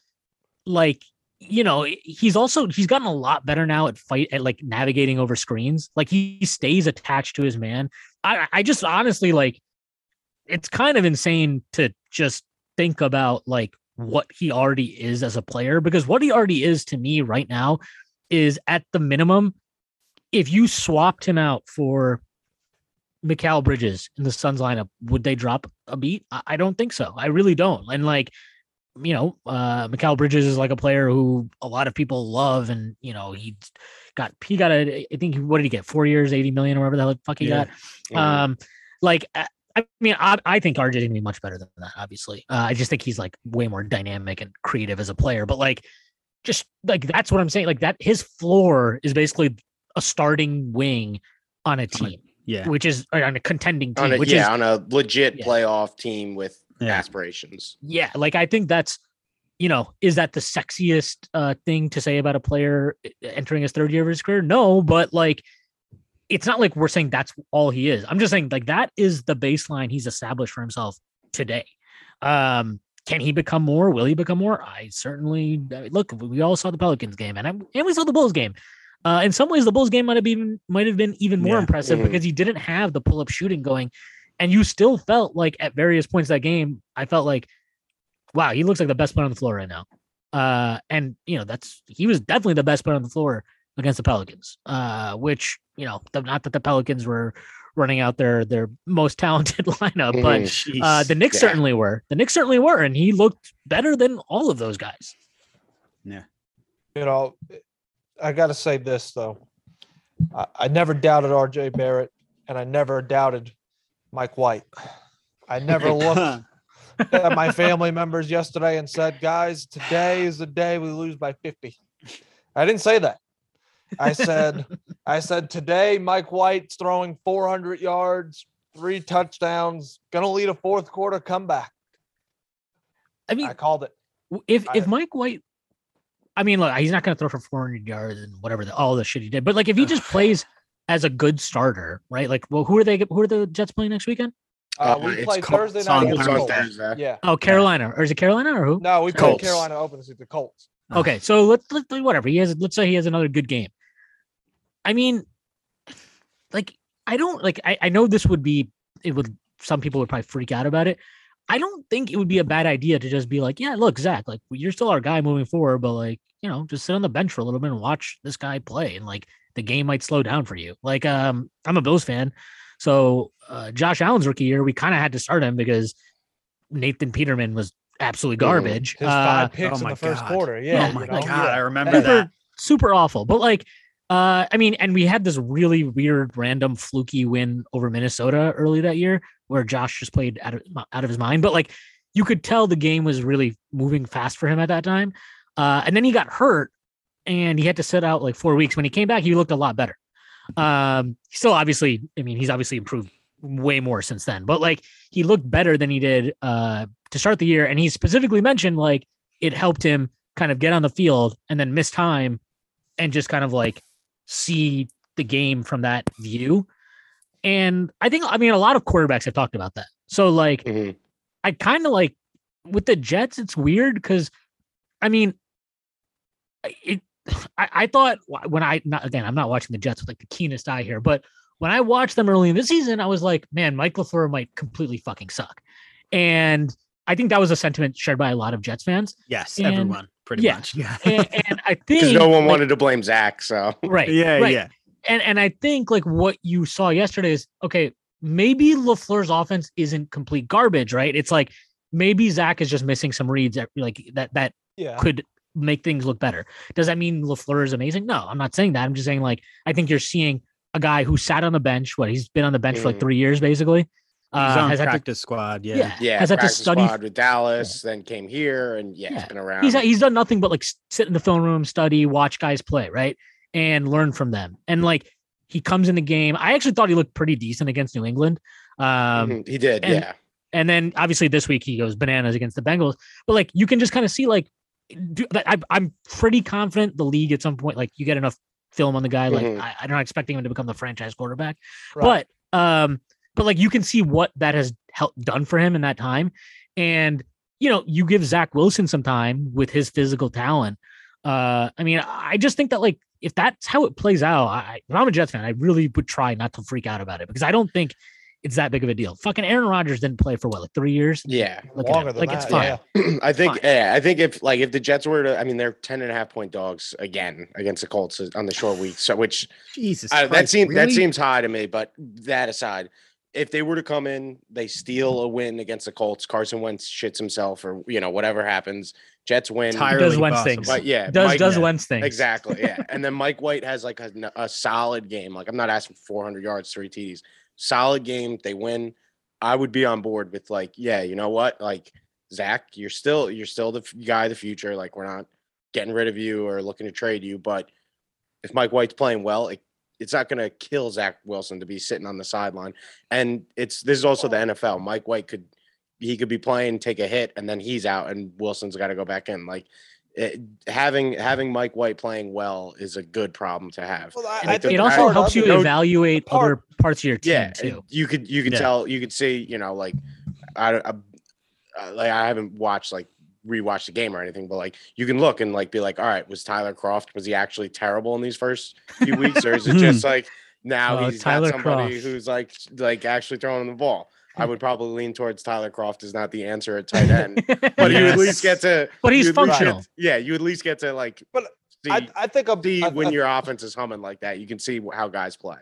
like you know he's also he's gotten a lot better now at fight at like navigating over screens. Like he stays attached to his man. I I just honestly like it's kind of insane to just think about like what he already is as a player because what he already is to me right now is at the minimum if you swapped him out for Mikal Bridges in the Suns lineup, would they drop a beat? I, I don't think so. I really don't. And like, you know, uh Mikal Bridges is like a player who a lot of people love, and you know, he got he got a I think what did he get? Four years, 80 million or whatever the fuck he Yeah. got. Mhm. Um, like I, I mean, I, I think RJ gonna be much better than that. Obviously, uh, I just think he's like way more dynamic and creative as a player. But like, just like that's what I'm saying. Like that, his floor is basically a starting wing on a team, Yeah. which is on a contending team, on a, which yeah is on a legit Yeah. playoff team with Yeah. aspirations yeah. Like I think that's. You know, is that the sexiest uh, thing to say about a player entering his third year of his career? No, but like, it's not like we're saying that's all he is. I'm just saying like that is the baseline he's established for himself today. Um, can he become more? Will he become more? I certainly I mean, look. We all saw the Pelicans game, and I, and we saw the Bulls game. Uh, in some ways, the Bulls game might have been might have been even more Yeah. impressive Mhm. because he didn't have the pull up shooting going, and you still felt like at various points of that game, I felt like, wow, he looks like the best player on the floor right now. Uh, and you know that's he was definitely the best player on the floor against the Pelicans. Uh, which you know, the, not that the Pelicans were running out their their most *laughs* talented lineup, but Mhm. uh, the Knicks Yeah. certainly were. The Knicks certainly were, and he looked better than all of those guys. Yeah, you know, I got to say this though. I, I never doubted R.J. Barrett, and I never doubted Mike White. I never *laughs* looked at my family members yesterday and said, "Guys, today is the day we lose by 50." I didn't say that. I said, *laughs* I said today Mike White's throwing 400 yards, three touchdowns, gonna lead a fourth quarter comeback. I mean, I called it. if if Mike White, I mean, look, he's not going to throw for 400 yards and whatever the, all the shit he did, but like if he just *sighs* plays as a good starter, right? Like, well, who are they? Who are the Jets playing next weekend? Uh, Uh, we it's play Thursday on night against the Thursday. Colts. Yeah. Oh, Carolina, or is it Carolina or who? No, we played Colts. Carolina open to the Colts. Okay, so let's let's whatever he has. Let's say he has another good game. I mean, like I don't like. I, I know this would be it would. Some people would probably freak out about it. I don't think it would be a bad idea to just be like, yeah, look, Zach, like you're still our guy moving forward, but like you know, just sit on the bench for a little bit and watch this guy play, and like the game might slow down for you. Like, um, I'm a Bills fan, so uh, Josh Allen's rookie year, we kind of had to start him because Nathan Peterman was absolutely garbage. His Uh, five picks oh in the first God. quarter. Yeah. oh my you know, god, yeah. I remember super, that. super awful. But like, uh, I mean, and we had this really weird, random, fluky win over Minnesota early that year, where Josh just played out of out of his mind. But like, you could tell the game was really moving fast for him at that time. Uh, and then he got hurt, and he had to sit out like four weeks. When he came back, he looked a lot better. Um, still obviously, I mean, he's obviously improved way more since then. But like, he looked better than he did uh to start the year, and he specifically mentioned like it helped him kind of get on the field and then miss time and just kind of like see the game from that view. And I think, I mean, a lot of quarterbacks have talked about that. So, like, Mhm. I kind of like with the Jets, it's weird because, I mean, it. *sighs* I, I thought when I not again, I'm not watching the Jets with like the keenest eye here, but when I watched them early in the season, I was like, man, Mike LaFleur might completely fucking suck. And I think that was a sentiment shared by a lot of Jets fans. Yes, And- everyone pretty yeah. much. Yeah. And, and *laughs* I think because no one like, wanted to blame Zach. So right, yeah, right. yeah. and and I think like what you saw yesterday is okay. Maybe Lafleur's offense isn't complete garbage, right? It's like maybe Zach is just missing some reads that like that that Yeah. could make things look better. Does that mean LaFleur is amazing? No, I'm not saying that. I'm just saying like I think you're seeing a guy who sat on the bench. What he's been on the bench for like Mhm. three years, basically. He's Uh, on has had to, squad. Yeah. yeah, Yeah, has had to study. squad with Dallas, then came here, and yeah, Yeah. it's been around. He's he's done nothing but like sit in the film room, study, watch guys play, right, and learn from them. And like he comes in the game. I actually thought he looked pretty decent against New England. Um, Mhm, he did, and- yeah. And then obviously this week he goes bananas against the Bengals. But like you can just kind of see like do, I, I'm pretty confident the league at some point like you get enough film on the guy like Mhm. I, I'm not expecting him to become the franchise quarterback. Right. But um but like you can see what that has helped done for him in that time. And you know, you give Zach Wilson some time with his physical talent. Uh I mean, I just think that like if that's how it plays out, I if I'm a Jets fan, I really would try not to freak out about it because I don't think it's that big of a deal. Fucking Aaron Rodgers didn't play for what, like three years? Yeah. Look Longer than Like it's fine. yeah. *clears throat* I think Fine. yeah, I think if like if the Jets were to I mean they're 10 and a half point dogs again against the Colts on the short week. So which Jesus. I, that Christ, seems that seems high to me, but that aside, if they were to come in, they steal a win against the Colts, Carson Wentz shits himself or you know, whatever happens, Jets win. Entirely Does Wentz possible. things. But yeah, does Mike- does yeah, Wentz things. Exactly. Yeah. *laughs* and then Mike White has like a, a solid game. Like I'm not asking 400 yards, three TDs. Solid game. They win. I would be on board with like, yeah, you know what? Like Zach, you're still you're still the guy of the future. Like we're not getting rid of you or looking to trade you. But if Mike White's playing well, it, it's not going to kill Zach Wilson to be sitting on the sideline. And it's this is also the NFL. Mike White could he could be playing, take a hit, and then he's out, and Wilson's got to go back in. Like it, having having Mike White playing well is a good problem to have. Well, I- And I it, think it also part helps you no- evaluate part- other parts of your team yeah, too. you could you could Yeah. tell you could see you know like I, I uh, like I haven't watched like rewatched the game or anything, but like you can look and like be like, all right, was Tyler Kroft was he actually terrible in these first few weeks, or is it *laughs* just like now Oh, he's Tyler got somebody Kroft. who's like like actually throwing the ball? I would *laughs* probably lean towards Tyler Kroft is not the answer at tight end, *laughs* but you at least get to. But he's you at functional. yeah, you at least get to like. But see, I, I think a, see a- when a- your offense is humming like that, you can see how guys play.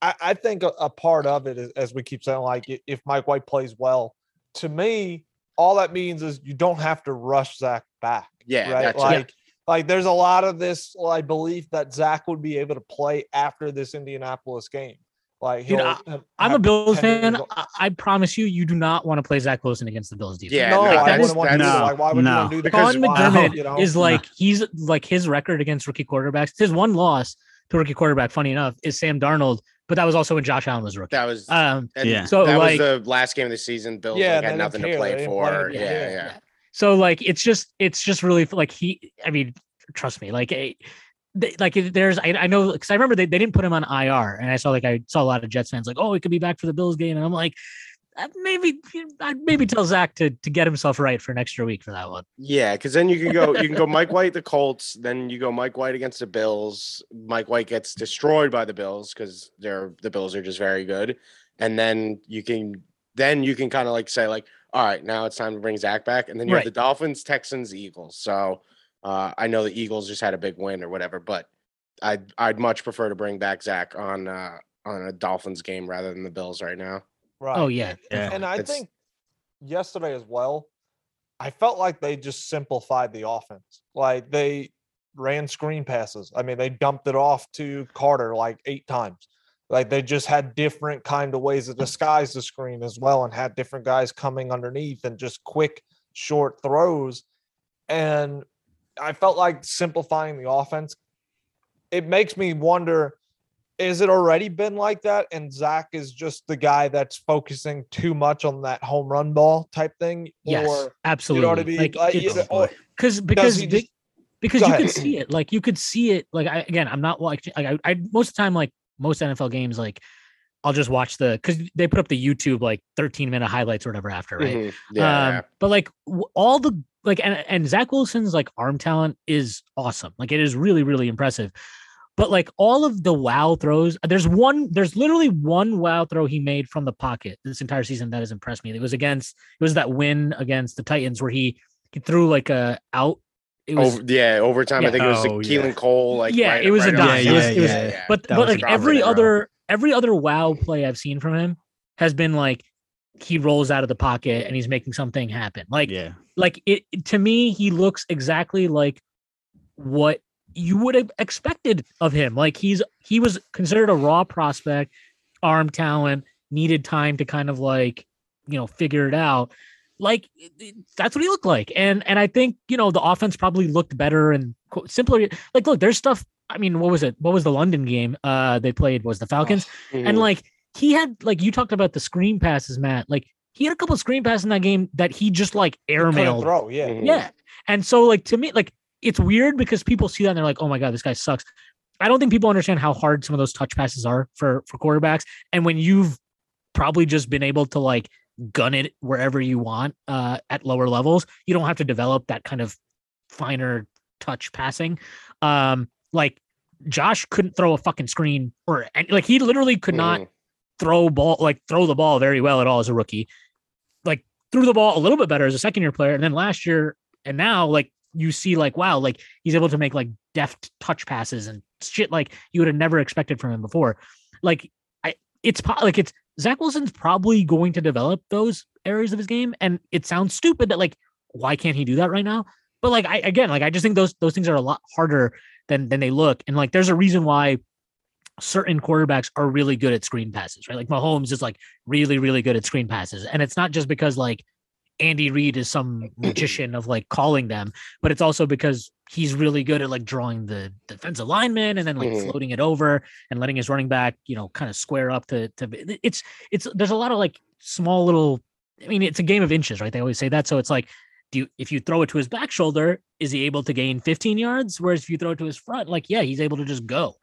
I, I think a, a part of it is, as we keep saying, like if Mike White plays well, to me, all that means is you don't have to rush Zach back. Yeah, right. that's it. Like, like there's a lot of this like belief that Zach would be able to play after this Indianapolis game. Like, Dude, he'll I, I'm a Bills fan. I, I promise you, you do not want to play Zach Wilson against the Bills defense. Yeah, no, no, I that's- wouldn't want to do that's- that. Like, why would you no. want to do that? Because- Sean Wow. You know? is like he's like his record against rookie quarterbacks. His one loss to rookie quarterback, funny enough, is Sam Darnold, but that was also when Josh Allen was rookie. That was Um, And Yeah. So, that like- was the last game of the season. Bills Yeah, like, had didn't nothing to play They didn't play for. Yeah, Yeah, yeah. So like it's just it's just really like he. I mean, trust me, like. They- Like there's, I, I know because I remember they, they didn't put him on IR, and I saw like I saw a lot of Jets fans like, oh, he could be back for the Bills game, and I'm like, uh, maybe I'd maybe tell Zach to to get himself right for an extra week for that one. Yeah, because then you can go, you can go Mike White the Colts, then you go Mike White against the Bills. Mike White gets destroyed by the Bills because they're the Bills are just very good, and then you can then you can kind of like say like, all right, now it's time to bring Zach back, and then you Right. have the Dolphins, Texans, Eagles. So uh, I know the Eagles just had a big win or whatever, but I'd I'd much prefer to bring back Zach on uh, on a Dolphins game rather than the Bills right now. Right. Oh yeah, Yeah. And I It's- think yesterday as well, I felt like they just simplified the offense. Like they ran screen passes. I mean, they dumped it off to Carter like eight times. Like they just had different kind of ways to disguise the screen as well and had different guys coming underneath and just quick short throws. And I felt like simplifying the offense. It makes me wonder is it already been like that? And Zach is just the guy that's focusing too much on that home run ball type thing? yes, Or absolutely. you know what I mean? Like, Like, it's- you know, or because because he the- just- because you ahead. could see it like you could see it like I, again i'm not watching like I, I most of the time like most nfl games like i'll just watch the because they put up the youtube like 13 minute highlights or whatever after right Mhm. Yeah, um but like w- all the like and, and zach wilson's like arm talent is awesome like it is really really impressive but like all of the wow throws there's one there's literally one wow throw he made from the pocket this entire season that has impressed me it was against it was that win against the titans where he he threw like a out it was Over, yeah, overtime. Yeah. I think it was Oh, the yeah. Keelan Cole. Like Yeah, right- it was a right dime. on the It was- side. it was- Yeah, but That but was like every in a row. other every other wow play I've seen from him has been like he rolls out of the pocket and he's making something happen. Like yeah. Like it to me he looks exactly like what you would have expected of him. Like he's he was considered a raw prospect, arm talent, needed time to kind of like, you know, figure it out. Like that's what he looked like. And and I think, you know, the offense probably looked better and simpler. Like look, there's stuff I mean, what was it? What was the London game uh they played was the Falcons? And Mhm. like he had like you talked about the screen passes, Matt. Like he had a couple of screen passes in that game that he just like Couldn't airmailed. throw. Yeah. Mhm. Yeah. And so like to me, like it's weird because people see that and they're like, oh my God, this guy sucks. I don't think people understand how hard some of those touch passes are for for quarterbacks. And when you've probably just been able to like gun it wherever you want uh at lower levels, you don't have to develop that kind of finer touch passing. Um like Josh couldn't throw a fucking screen or and, like he literally could not Mhm. throw ball like throw the ball very well at all as a rookie. Like threw the ball a little bit better as a second year player, and then last year and now like you see like wow like he's able to make like deft touch passes and shit like you would have never expected from him before. Like I it's like it's Zach Wilson's probably going to develop those areas of his game, and it sounds stupid that like why can't he do that right now? But like I again like I just think those those things are a lot harder than than they look, and like there's a reason why certain quarterbacks are really good at screen passes, right? Like Mahomes is like really, really good at screen passes. And it's not just because like Andy Reid is some *clears throat* magician of like calling them, but it's also because he's really good at like drawing the defensive lineman and then like Mhm. floating it over and letting his running back, you know, kind of square up to to it's it's there's a lot of like small little I mean, it's a game of inches, right? They always say that. So it's like, do you, if you throw it to his back shoulder, is he able to gain 15 yards? Whereas if you throw it to his front, like, yeah, he's able to just go.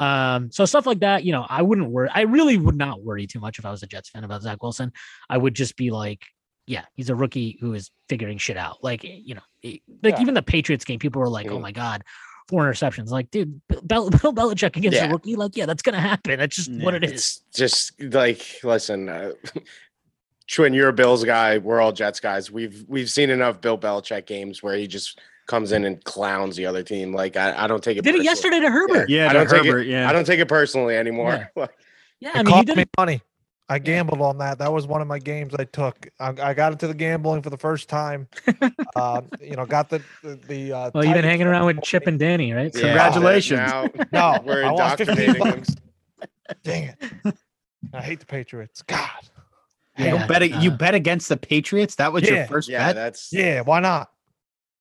Um, so stuff like that, you know, I wouldn't worry. I really would not worry too much if I was a Jets fan about Zach Wilson. I would just be like, yeah, he's a rookie who is figuring shit out. Like, eh, you know, eh, like Yeah. even the Patriots game, people were like, oh Mhm. my God, four interceptions. Like, dude, Bill, *laughs* Bill Belichick against Yeah. a rookie, like, yeah, that's going to happen. That's just what Yeah. it is. It's just like listen, uh, *laughs* Schwinn, you're a Bills guy. We're all Jets guys. We've we've seen enough Bill Belichick games where he just comes in and clowns the other team. Like I, I don't take it. Did it personally. yesterday to Herbert. Yeah, I to don't take it- Herbert, yeah. I don't take it personally anymore. Yeah, *laughs* It I mean, he cost did me it. money. I gambled on that. That was one of my games I took. I, I got into the gambling for the first time. *laughs* uh, you know, got the the, the uh, Well, you've been hanging around with. Chip and Danny, right? Yeah, Congratulations. Now, *laughs* No, we're I indoctrinating him. Dang it! I hate the Patriots. God. You Yeah, bet you uh, bet against the Patriots. That was your first Yeah, bet. that's Yeah, why not?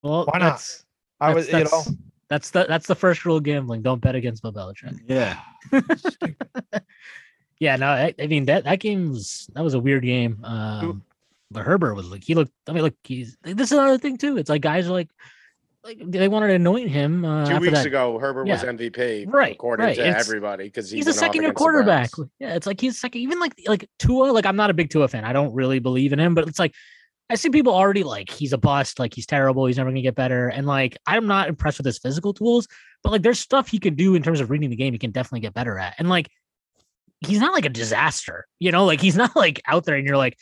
Well, Why not? that's- I That's- was, you know, that's- That's the that's the first rule of gambling. Don't bet against Bill Belichick. Yeah. *laughs* Yeah, no, I, I mean that that game was that was a weird game. Um, but Herbert was like he looked. I mean, look, he's this is another thing too. It's like guys are like like they wanted to anoint him. Uh, two weeks that. ago. Herbert was MVP, Right, according right. to It's- everybody, because He's a second year quarterback. Yeah, it's like he's second. Even like like Tua. Like I'm not a big Tua fan. I don't really believe in him. But it's like I see people already like he's a bust. Like he's terrible. He's never gonna get better. And like I'm not impressed with his physical tools. But like there's stuff he can do in terms of reading the game. He can definitely get better at. And like he's not like a disaster. You know, like he's not like out there and you're like,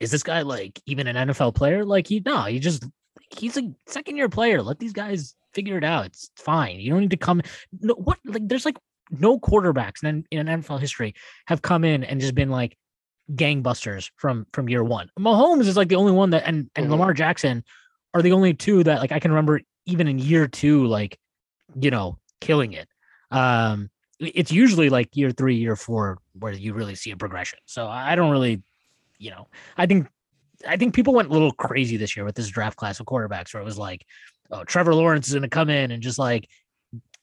is this guy like even an NFL player? Like he no, he just he's a second year player. Let these guys figure it out. It's fine. You don't need to come. No, what like there's like no quarterbacks in, in NFL history have come in and just been like gangbusters from from year one. Mahomes is like the only one that and and Mhm. Lamar Jackson are the only two that like I can remember even in year two like you know killing it. Um it's usually like year three, year four where you really see a progression. So I don't really, you know, I think I think people went a little crazy this year with this draft class of quarterbacks where it was like, oh, Trevor Lawrence is gonna come in and just like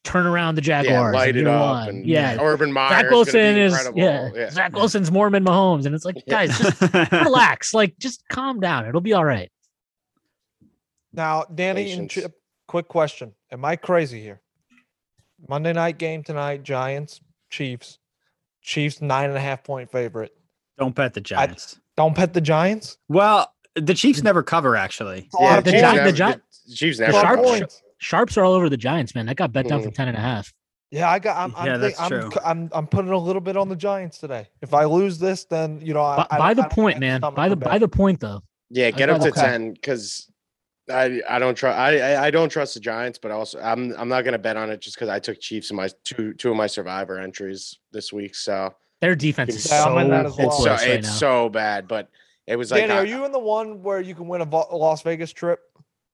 turn around the Yeah, Jaguars. in light it up. one. And yeah. Urban Meyer. Zach Wilson is incredible. yeah, Zach Wilson's Mormon Mahomes, and it's like, *laughs* Yeah. guys, just *laughs* relax, like just calm down. It'll be all right. now Danny and Chip. Quick question: Am I crazy here? Monday night game tonight: Giants, Chiefs. Chiefs nine and a half point favorite. Don't bet the Giants. Don't bet the Giants. well, the Chiefs never cover actually. Yeah, the Chiefs Gi- the Gi- the Chiefs never. Sharp- cover. Sharps are all over the Giants, man. That got bet down Mhm. from 10 and a half. Yeah, I got. I'm. I'm, Yeah, that's I'm, true. c- I'm. I'm putting a little bit on the Giants today. If I lose this, then you know. I, By, I by the I point, have man. By the by the point though. Yeah, get up to Okay. ten because I I don't trust I I- I don't trust the Giants, but also I'm I'm not gonna bet on it just because I took Chiefs in my two two of my survivor entries this week. So Their defense is so I'm in that as well. it's so it's now. so bad, but it was like Danny, I- are you in the one where you can win a Vo- Las Vegas trip?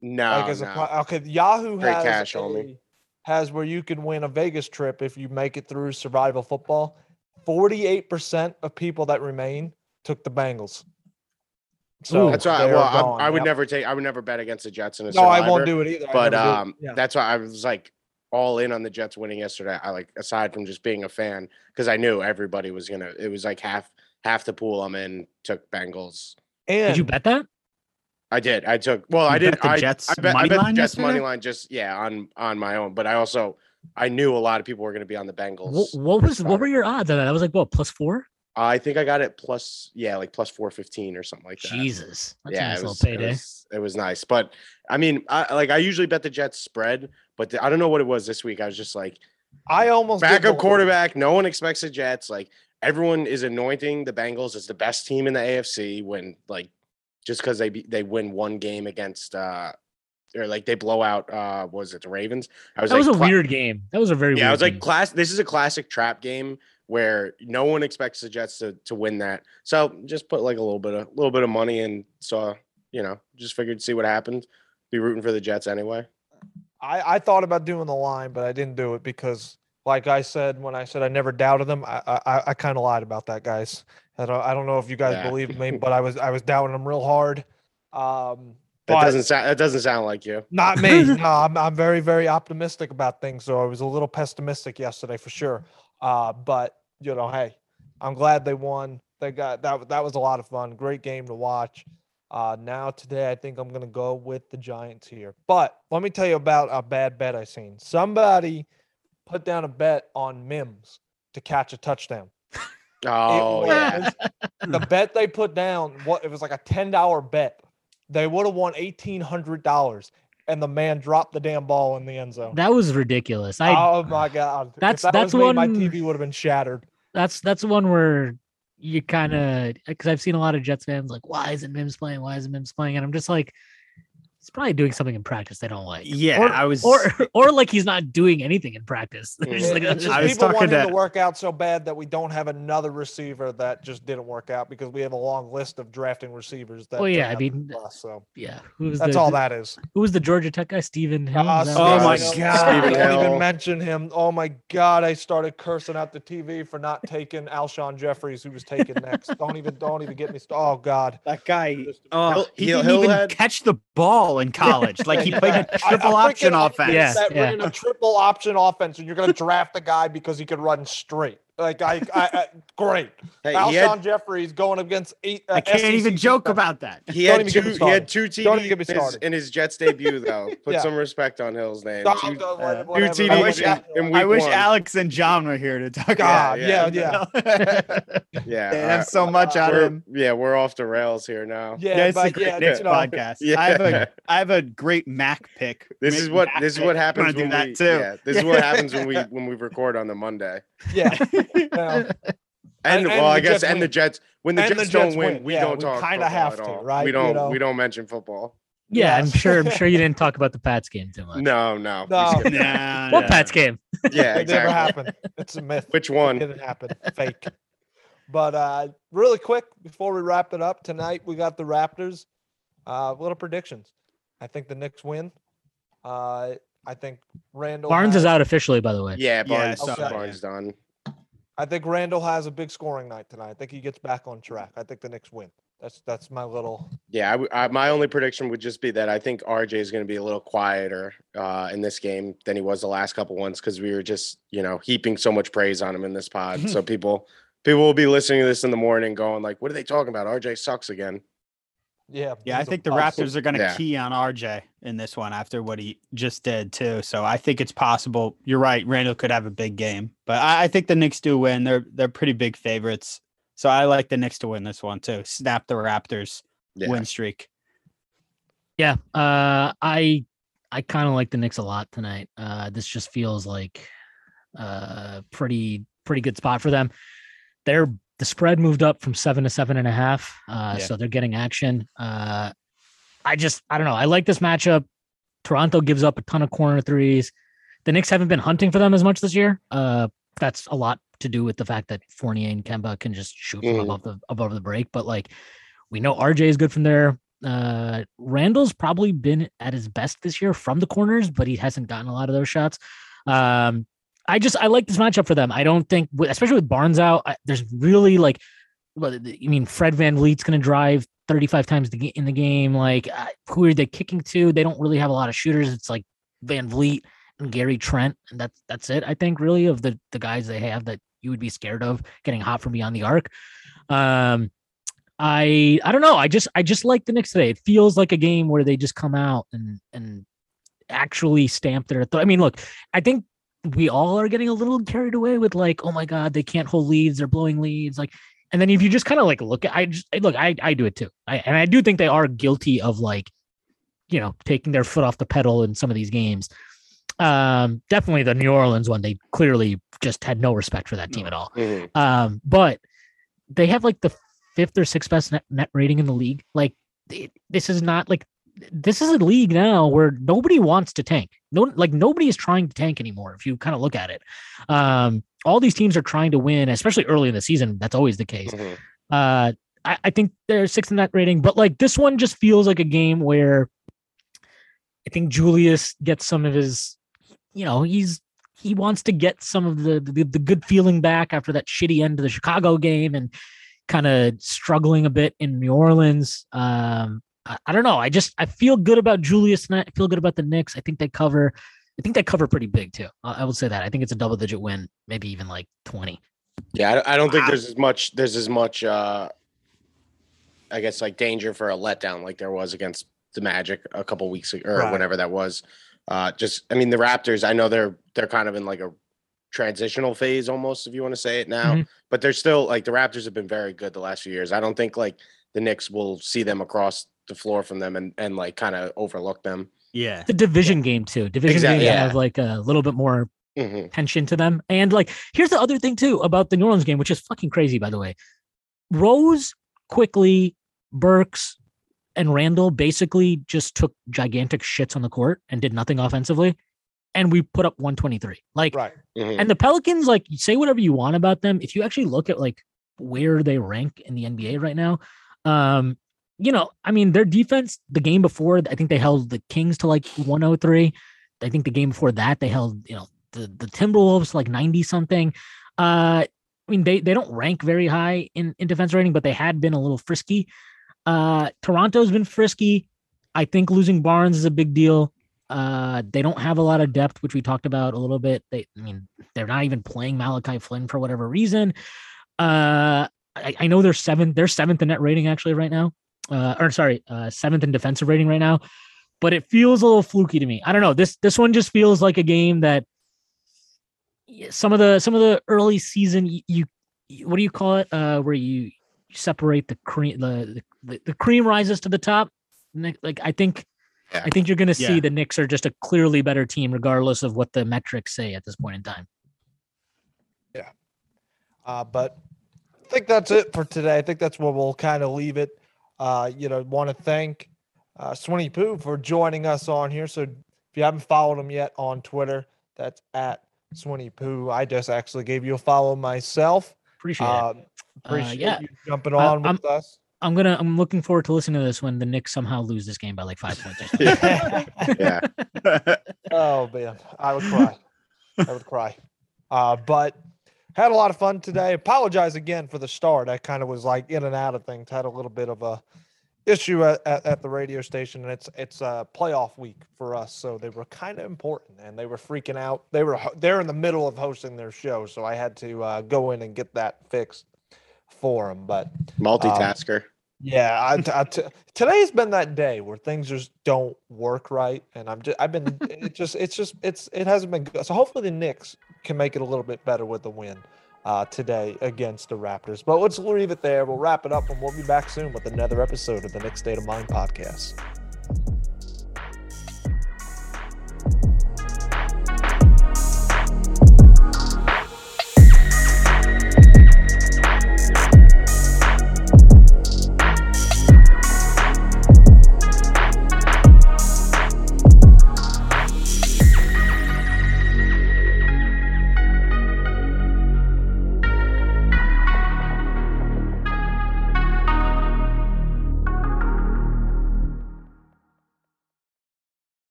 no, like as no. pri- okay, Yahoo Straight has cash only. a- has where you can win a Vegas trip if you make it through survival football. Forty-eight percent of people that remain took the Bengals. So Ooh. That's why. Well, I, I would yep. never take. I would never bet against the Jets in a No, I won't do it either. But never do. um, Yeah. that's why I was like all in on the Jets winning yesterday. I like aside from just being a fan because I knew everybody was gonna. It was like half half the pool I'm in took Bengals. and Did you bet that? I did. I took. Well, I did. bet the I, Jets I bet, I money bet the line Jets money line just yeah on on my own. But I also I knew a lot of people were going to be on the Bengals. What, what was what were your odds on that? That was like what plus four? I think I got it plus yeah like plus four fifteen or something like that. Jesus, that's a yeah, nice it little was, it payday. was it was nice. But I mean, I like I usually bet the Jets spread, but the- I don't know what it was this week. I was just like I almost did backup quarterback. No one expects the Jets. Like everyone is anointing the Bengals as the best team in the AFC when like just because they they win one game against uh or like they blow out uh what was it the Ravens? I was That like was a cla- weird game. That was a very weird game. yeah, I weird was like class. This is a classic trap game where no one expects the Jets to to win that. So just put like a little bit of a little bit of money and saw you know just figured see what happened. Be rooting for the Jets anyway. I, I thought about doing the line, but I didn't do it because, like I said, when I said I never doubted them, I I, I kind of lied about that, guys. I don't I don't know if you guys Yeah. believe me, *laughs* but I was I was doubting them real hard. Um, That doesn't sound that doesn't sound like you. not me. *laughs* no, I'm I'm very very optimistic about things. So I was a little pessimistic yesterday for sure. Uh, but you know, hey, I'm glad they won. They got that. That was a lot of fun. Great game to watch. Uh, now today, I think I'm gonna go with the Giants here. But let me tell you about a bad bet I seen. Somebody put down a bet on Mims to catch a touchdown. *laughs* Oh yeah, The bet they put down, what it was like a ten dollar bet. They would have won eighteen hundred dollars, and the man dropped the damn ball in the end zone. that was ridiculous. I oh my god! If That's- that that's was me, my TV would have been shattered. that's that's one where you kind of because I've seen a lot of Jets fans like, why isn't Mims playing? Why isn't Mims playing? And I'm just like, he's probably doing something in practice they don't like. Yeah, or, I was- or *laughs* or like he's not doing anything in practice. *laughs* They're just like, just I was people talking to- to work out so bad that we don't have another receiver that just didn't work out because we have a long list of drafting receivers. That Well, uh, yeah, I mean, plus, so yeah, who was that's the, all that is. Who was the Georgia Tech guy? Stephen Hill. Uh, Oh what my was? Stephen God. Stephen Don't even mention him. Oh my god! I started cursing out the TV for not taking Alshon Jeffries, who was taken next. don't even, don't even get me. St- oh god! That guy, oh, Hill- he Hill- didn't even had- catch the ball in college. Like he played a *laughs* I- triple I freaking- option I- offense. Yeah, that yeah. ran a triple option offense, and you're going to draft a guy because he could run straight. Like I, I, I great. hey, Alshon he had Jeffries going against eight. Uh, I can't SEC even joke defense. about that. he Don't had two me he had two Don't even get me TDs in his, in his Jets debut though. *laughs* Put Yeah. some respect on Hill's name. No, Two- uh, what- whatever. TDs I I wish wish- Al- in I wish. Alex and John were here to talk. God, about yeah, yeah. *laughs* Yeah, they uh, have so much on we're, him. yeah, we're off the rails here now. Yeah, Yeah, it's the but Great yeah, you know, podcast. Yeah. I have a I have a great Mac pick. This is what this is what happens when we yeah, this is what happens when we *laughs* when we record on the Monday. Yeah. *laughs* Yeah. And, And- well, and I guess Jets and the. Jets when the And the Jets Jets don't win, win. we Yeah, don't we talk. kinda have to, all. right? We don't know? we don't mention football. Yeah, I'm sure. I'm sure you didn't talk about the Pats game too much. No, no. No. Nah, What nah. Pats game? Yeah, *laughs* It never happened. It's a myth. Which It one? didn't happen. Fake. But uh, really quick before we wrap it up tonight, we got the Raptors. Uh, little predictions. I think the Knicks win. Uh, I think Randle Barnes has, is out officially, by the way. Yeah, Yeah, I Barnes, saw that, Barnes done. I think Randle has a big scoring night tonight. I think he gets back on track. I think the Knicks win. That's that's my little. Yeah, I w I my only prediction would just be that I think RJ is going to be a little quieter uh, in this game than he was the last couple ones because we were just you know heaping so much praise on him in this pod. so people people will be listening to this in the morning, going like, "What are they talking about? RJ sucks again." Yeah. Yeah, I think the. Raptors are going to Yeah. key on RJ in this one after what he just did too. So I think it's possible. You're right. Randle could have a big game, but I, I think the Knicks do win. They're they're pretty big favorites. So I like the Knicks to win this one too. Snap the Raptors Yeah, win streak. Yeah, uh, I I kind of like the Knicks a lot tonight. Uh, this just feels like a pretty pretty good spot for them. They're the spread moved up from seven to seven and a half, uh, Yeah. so they're getting action. Uh, I just I don't know. I like this matchup. Toronto gives up a ton of corner threes. The Knicks haven't been hunting for them as much this year. Uh, that's a lot to do with the fact that Fournier and Kemba can just shoot from Mhm. above the above the break. But like we know RJ is good from there. Uh, Randle's probably been at his best this year from the corners, but he hasn't gotten a lot of those shots. Um, I just I like this matchup for them. I don't think, especially with Barnes out, I, there's really like, I mean, Fred VanVleet's going to drive 35 times in the game. Like, uh, who are they kicking to? They don't really have a lot of shooters. It's like Van Vliet and Gary Trent, and that's that's it. I think really of the the guys they have that you would be scared of getting hot from beyond the arc. Um, I I don't know. I just I just like the Knicks today. It feels like a game where they just come out and and actually stamp their. Th- I mean, look, I think we all are getting a little carried away with like, oh my god, they can't hold leads, they're blowing leads, like. And then if you just kind of like look at, I just look, I I do it too, I, and I do think they are guilty of like, you know, taking their foot off the pedal in some of these games. Um, definitely the New Orleans one, they clearly just had no respect for that team at all. Mhm. Um, but they have like the fifth or sixth best net, net rating in the league. Like it, this is not like this is a league now where nobody wants to tank. No, like nobody is trying to tank anymore. If you kind of look at it, um, all these teams are trying to win, especially early in the season. That's always the case. Mhm. Uh, I, I think they're sixth in that rating, but like this one just feels like a game where I think Julius gets some of his, you know, he's he wants to get some of the the, the good feeling back after that shitty end to the Chicago game and kind of struggling a bit in New Orleans. Um, I, I don't know. I just I feel good about Julius tonight. I feel good about the Knicks. I think they cover. I think they cover pretty big too. I, I would say that. I think it's a double digit win, maybe even like twenty. Yeah, I, I don't think there's as much there's as much uh I guess like danger for a letdown like there was against the Magic a couple weeks ago or Right. whenever that was. Uh just I mean the Raptors, I know they're they're kind of in like a transitional phase almost if you want to say it now, Mhm. but they're still like the Raptors have been very good the last few years. I don't think like the Knicks will see them across the floor from them and and like kind of overlook them. Yeah. The division game too. Division Exactly, games yeah. have like a little bit more Mhm. tension to them. And like, here's the other thing too about the New Orleans game, which is fucking crazy, by the way. Rose, Quickley, Burks, and Randle basically just took gigantic shits on the court and did nothing offensively. And we put up 123. Like, Right. Mhm. and the Pelicans, like, say whatever you want about them. If you actually look at like where they rank in the NBA right now, um, you know, I mean, their defense, the game before, I think they held the Kings to like 103. I think the game before that, they held, you know, the, the Timberwolves like 90 something. Uh, I mean, they, they don't rank very high in, in defense rating, but they had been a little frisky. Uh, Toronto's been frisky. I think losing Barnes is a big deal. Uh, they don't have a lot of depth, which we talked about a little bit. They, I mean, they're not even playing Malachi Flynn for whatever reason. Uh, I, I know they're seventh. They're seventh in net rating actually right now. Uh, or sorry, uh, seventh in defensive rating right now. But it feels a little fluky to me. I don't know. This this one just feels like a game that some of the some of the early season you, you what do you call it? Uh, where you separate the cream the the, the cream rises to the top. Like like, I think Yeah. I think you're going to see Yeah. the Knicks are just a clearly better team, regardless of what the metrics say at this point in time. Yeah. Uh, but I think that's it for today. I think that's where we'll kind of leave it. Uh, you know, want to thank uh, Swinny Poo for joining us on here. So if you haven't followed him yet on Twitter, that's at Swinny Poo. I just actually gave you a follow myself. Appreciate it. Um, appreciate yeah. you jumping I- on I'm- with us. I'm gonna. I'm looking forward to listening to this when the Knicks somehow lose this game by like five points. or *laughs* something. Yeah. *laughs* oh man, I would cry. I would cry. Uh, but had a lot of fun today. Apologize again for the start. I kind of was like in and out of things. Had a little bit of a issue at, at, at the radio station, and it's it's a playoff week for us, so they were kind of important, and they were freaking out. They were they're in the middle of hosting their show, so I had to uh, go in and get that fixed for them. But Multitasker. yeah, I, I t- today's been that day where things just don't work right, and I'm just I've been it just it's just it's it hasn't been good. So hopefully the Knicks can make it a little bit better with the win uh, today against the Raptors. But let's leave it there. We'll wrap it up, and we'll be back soon with another episode of the Knicks State of Mind podcast.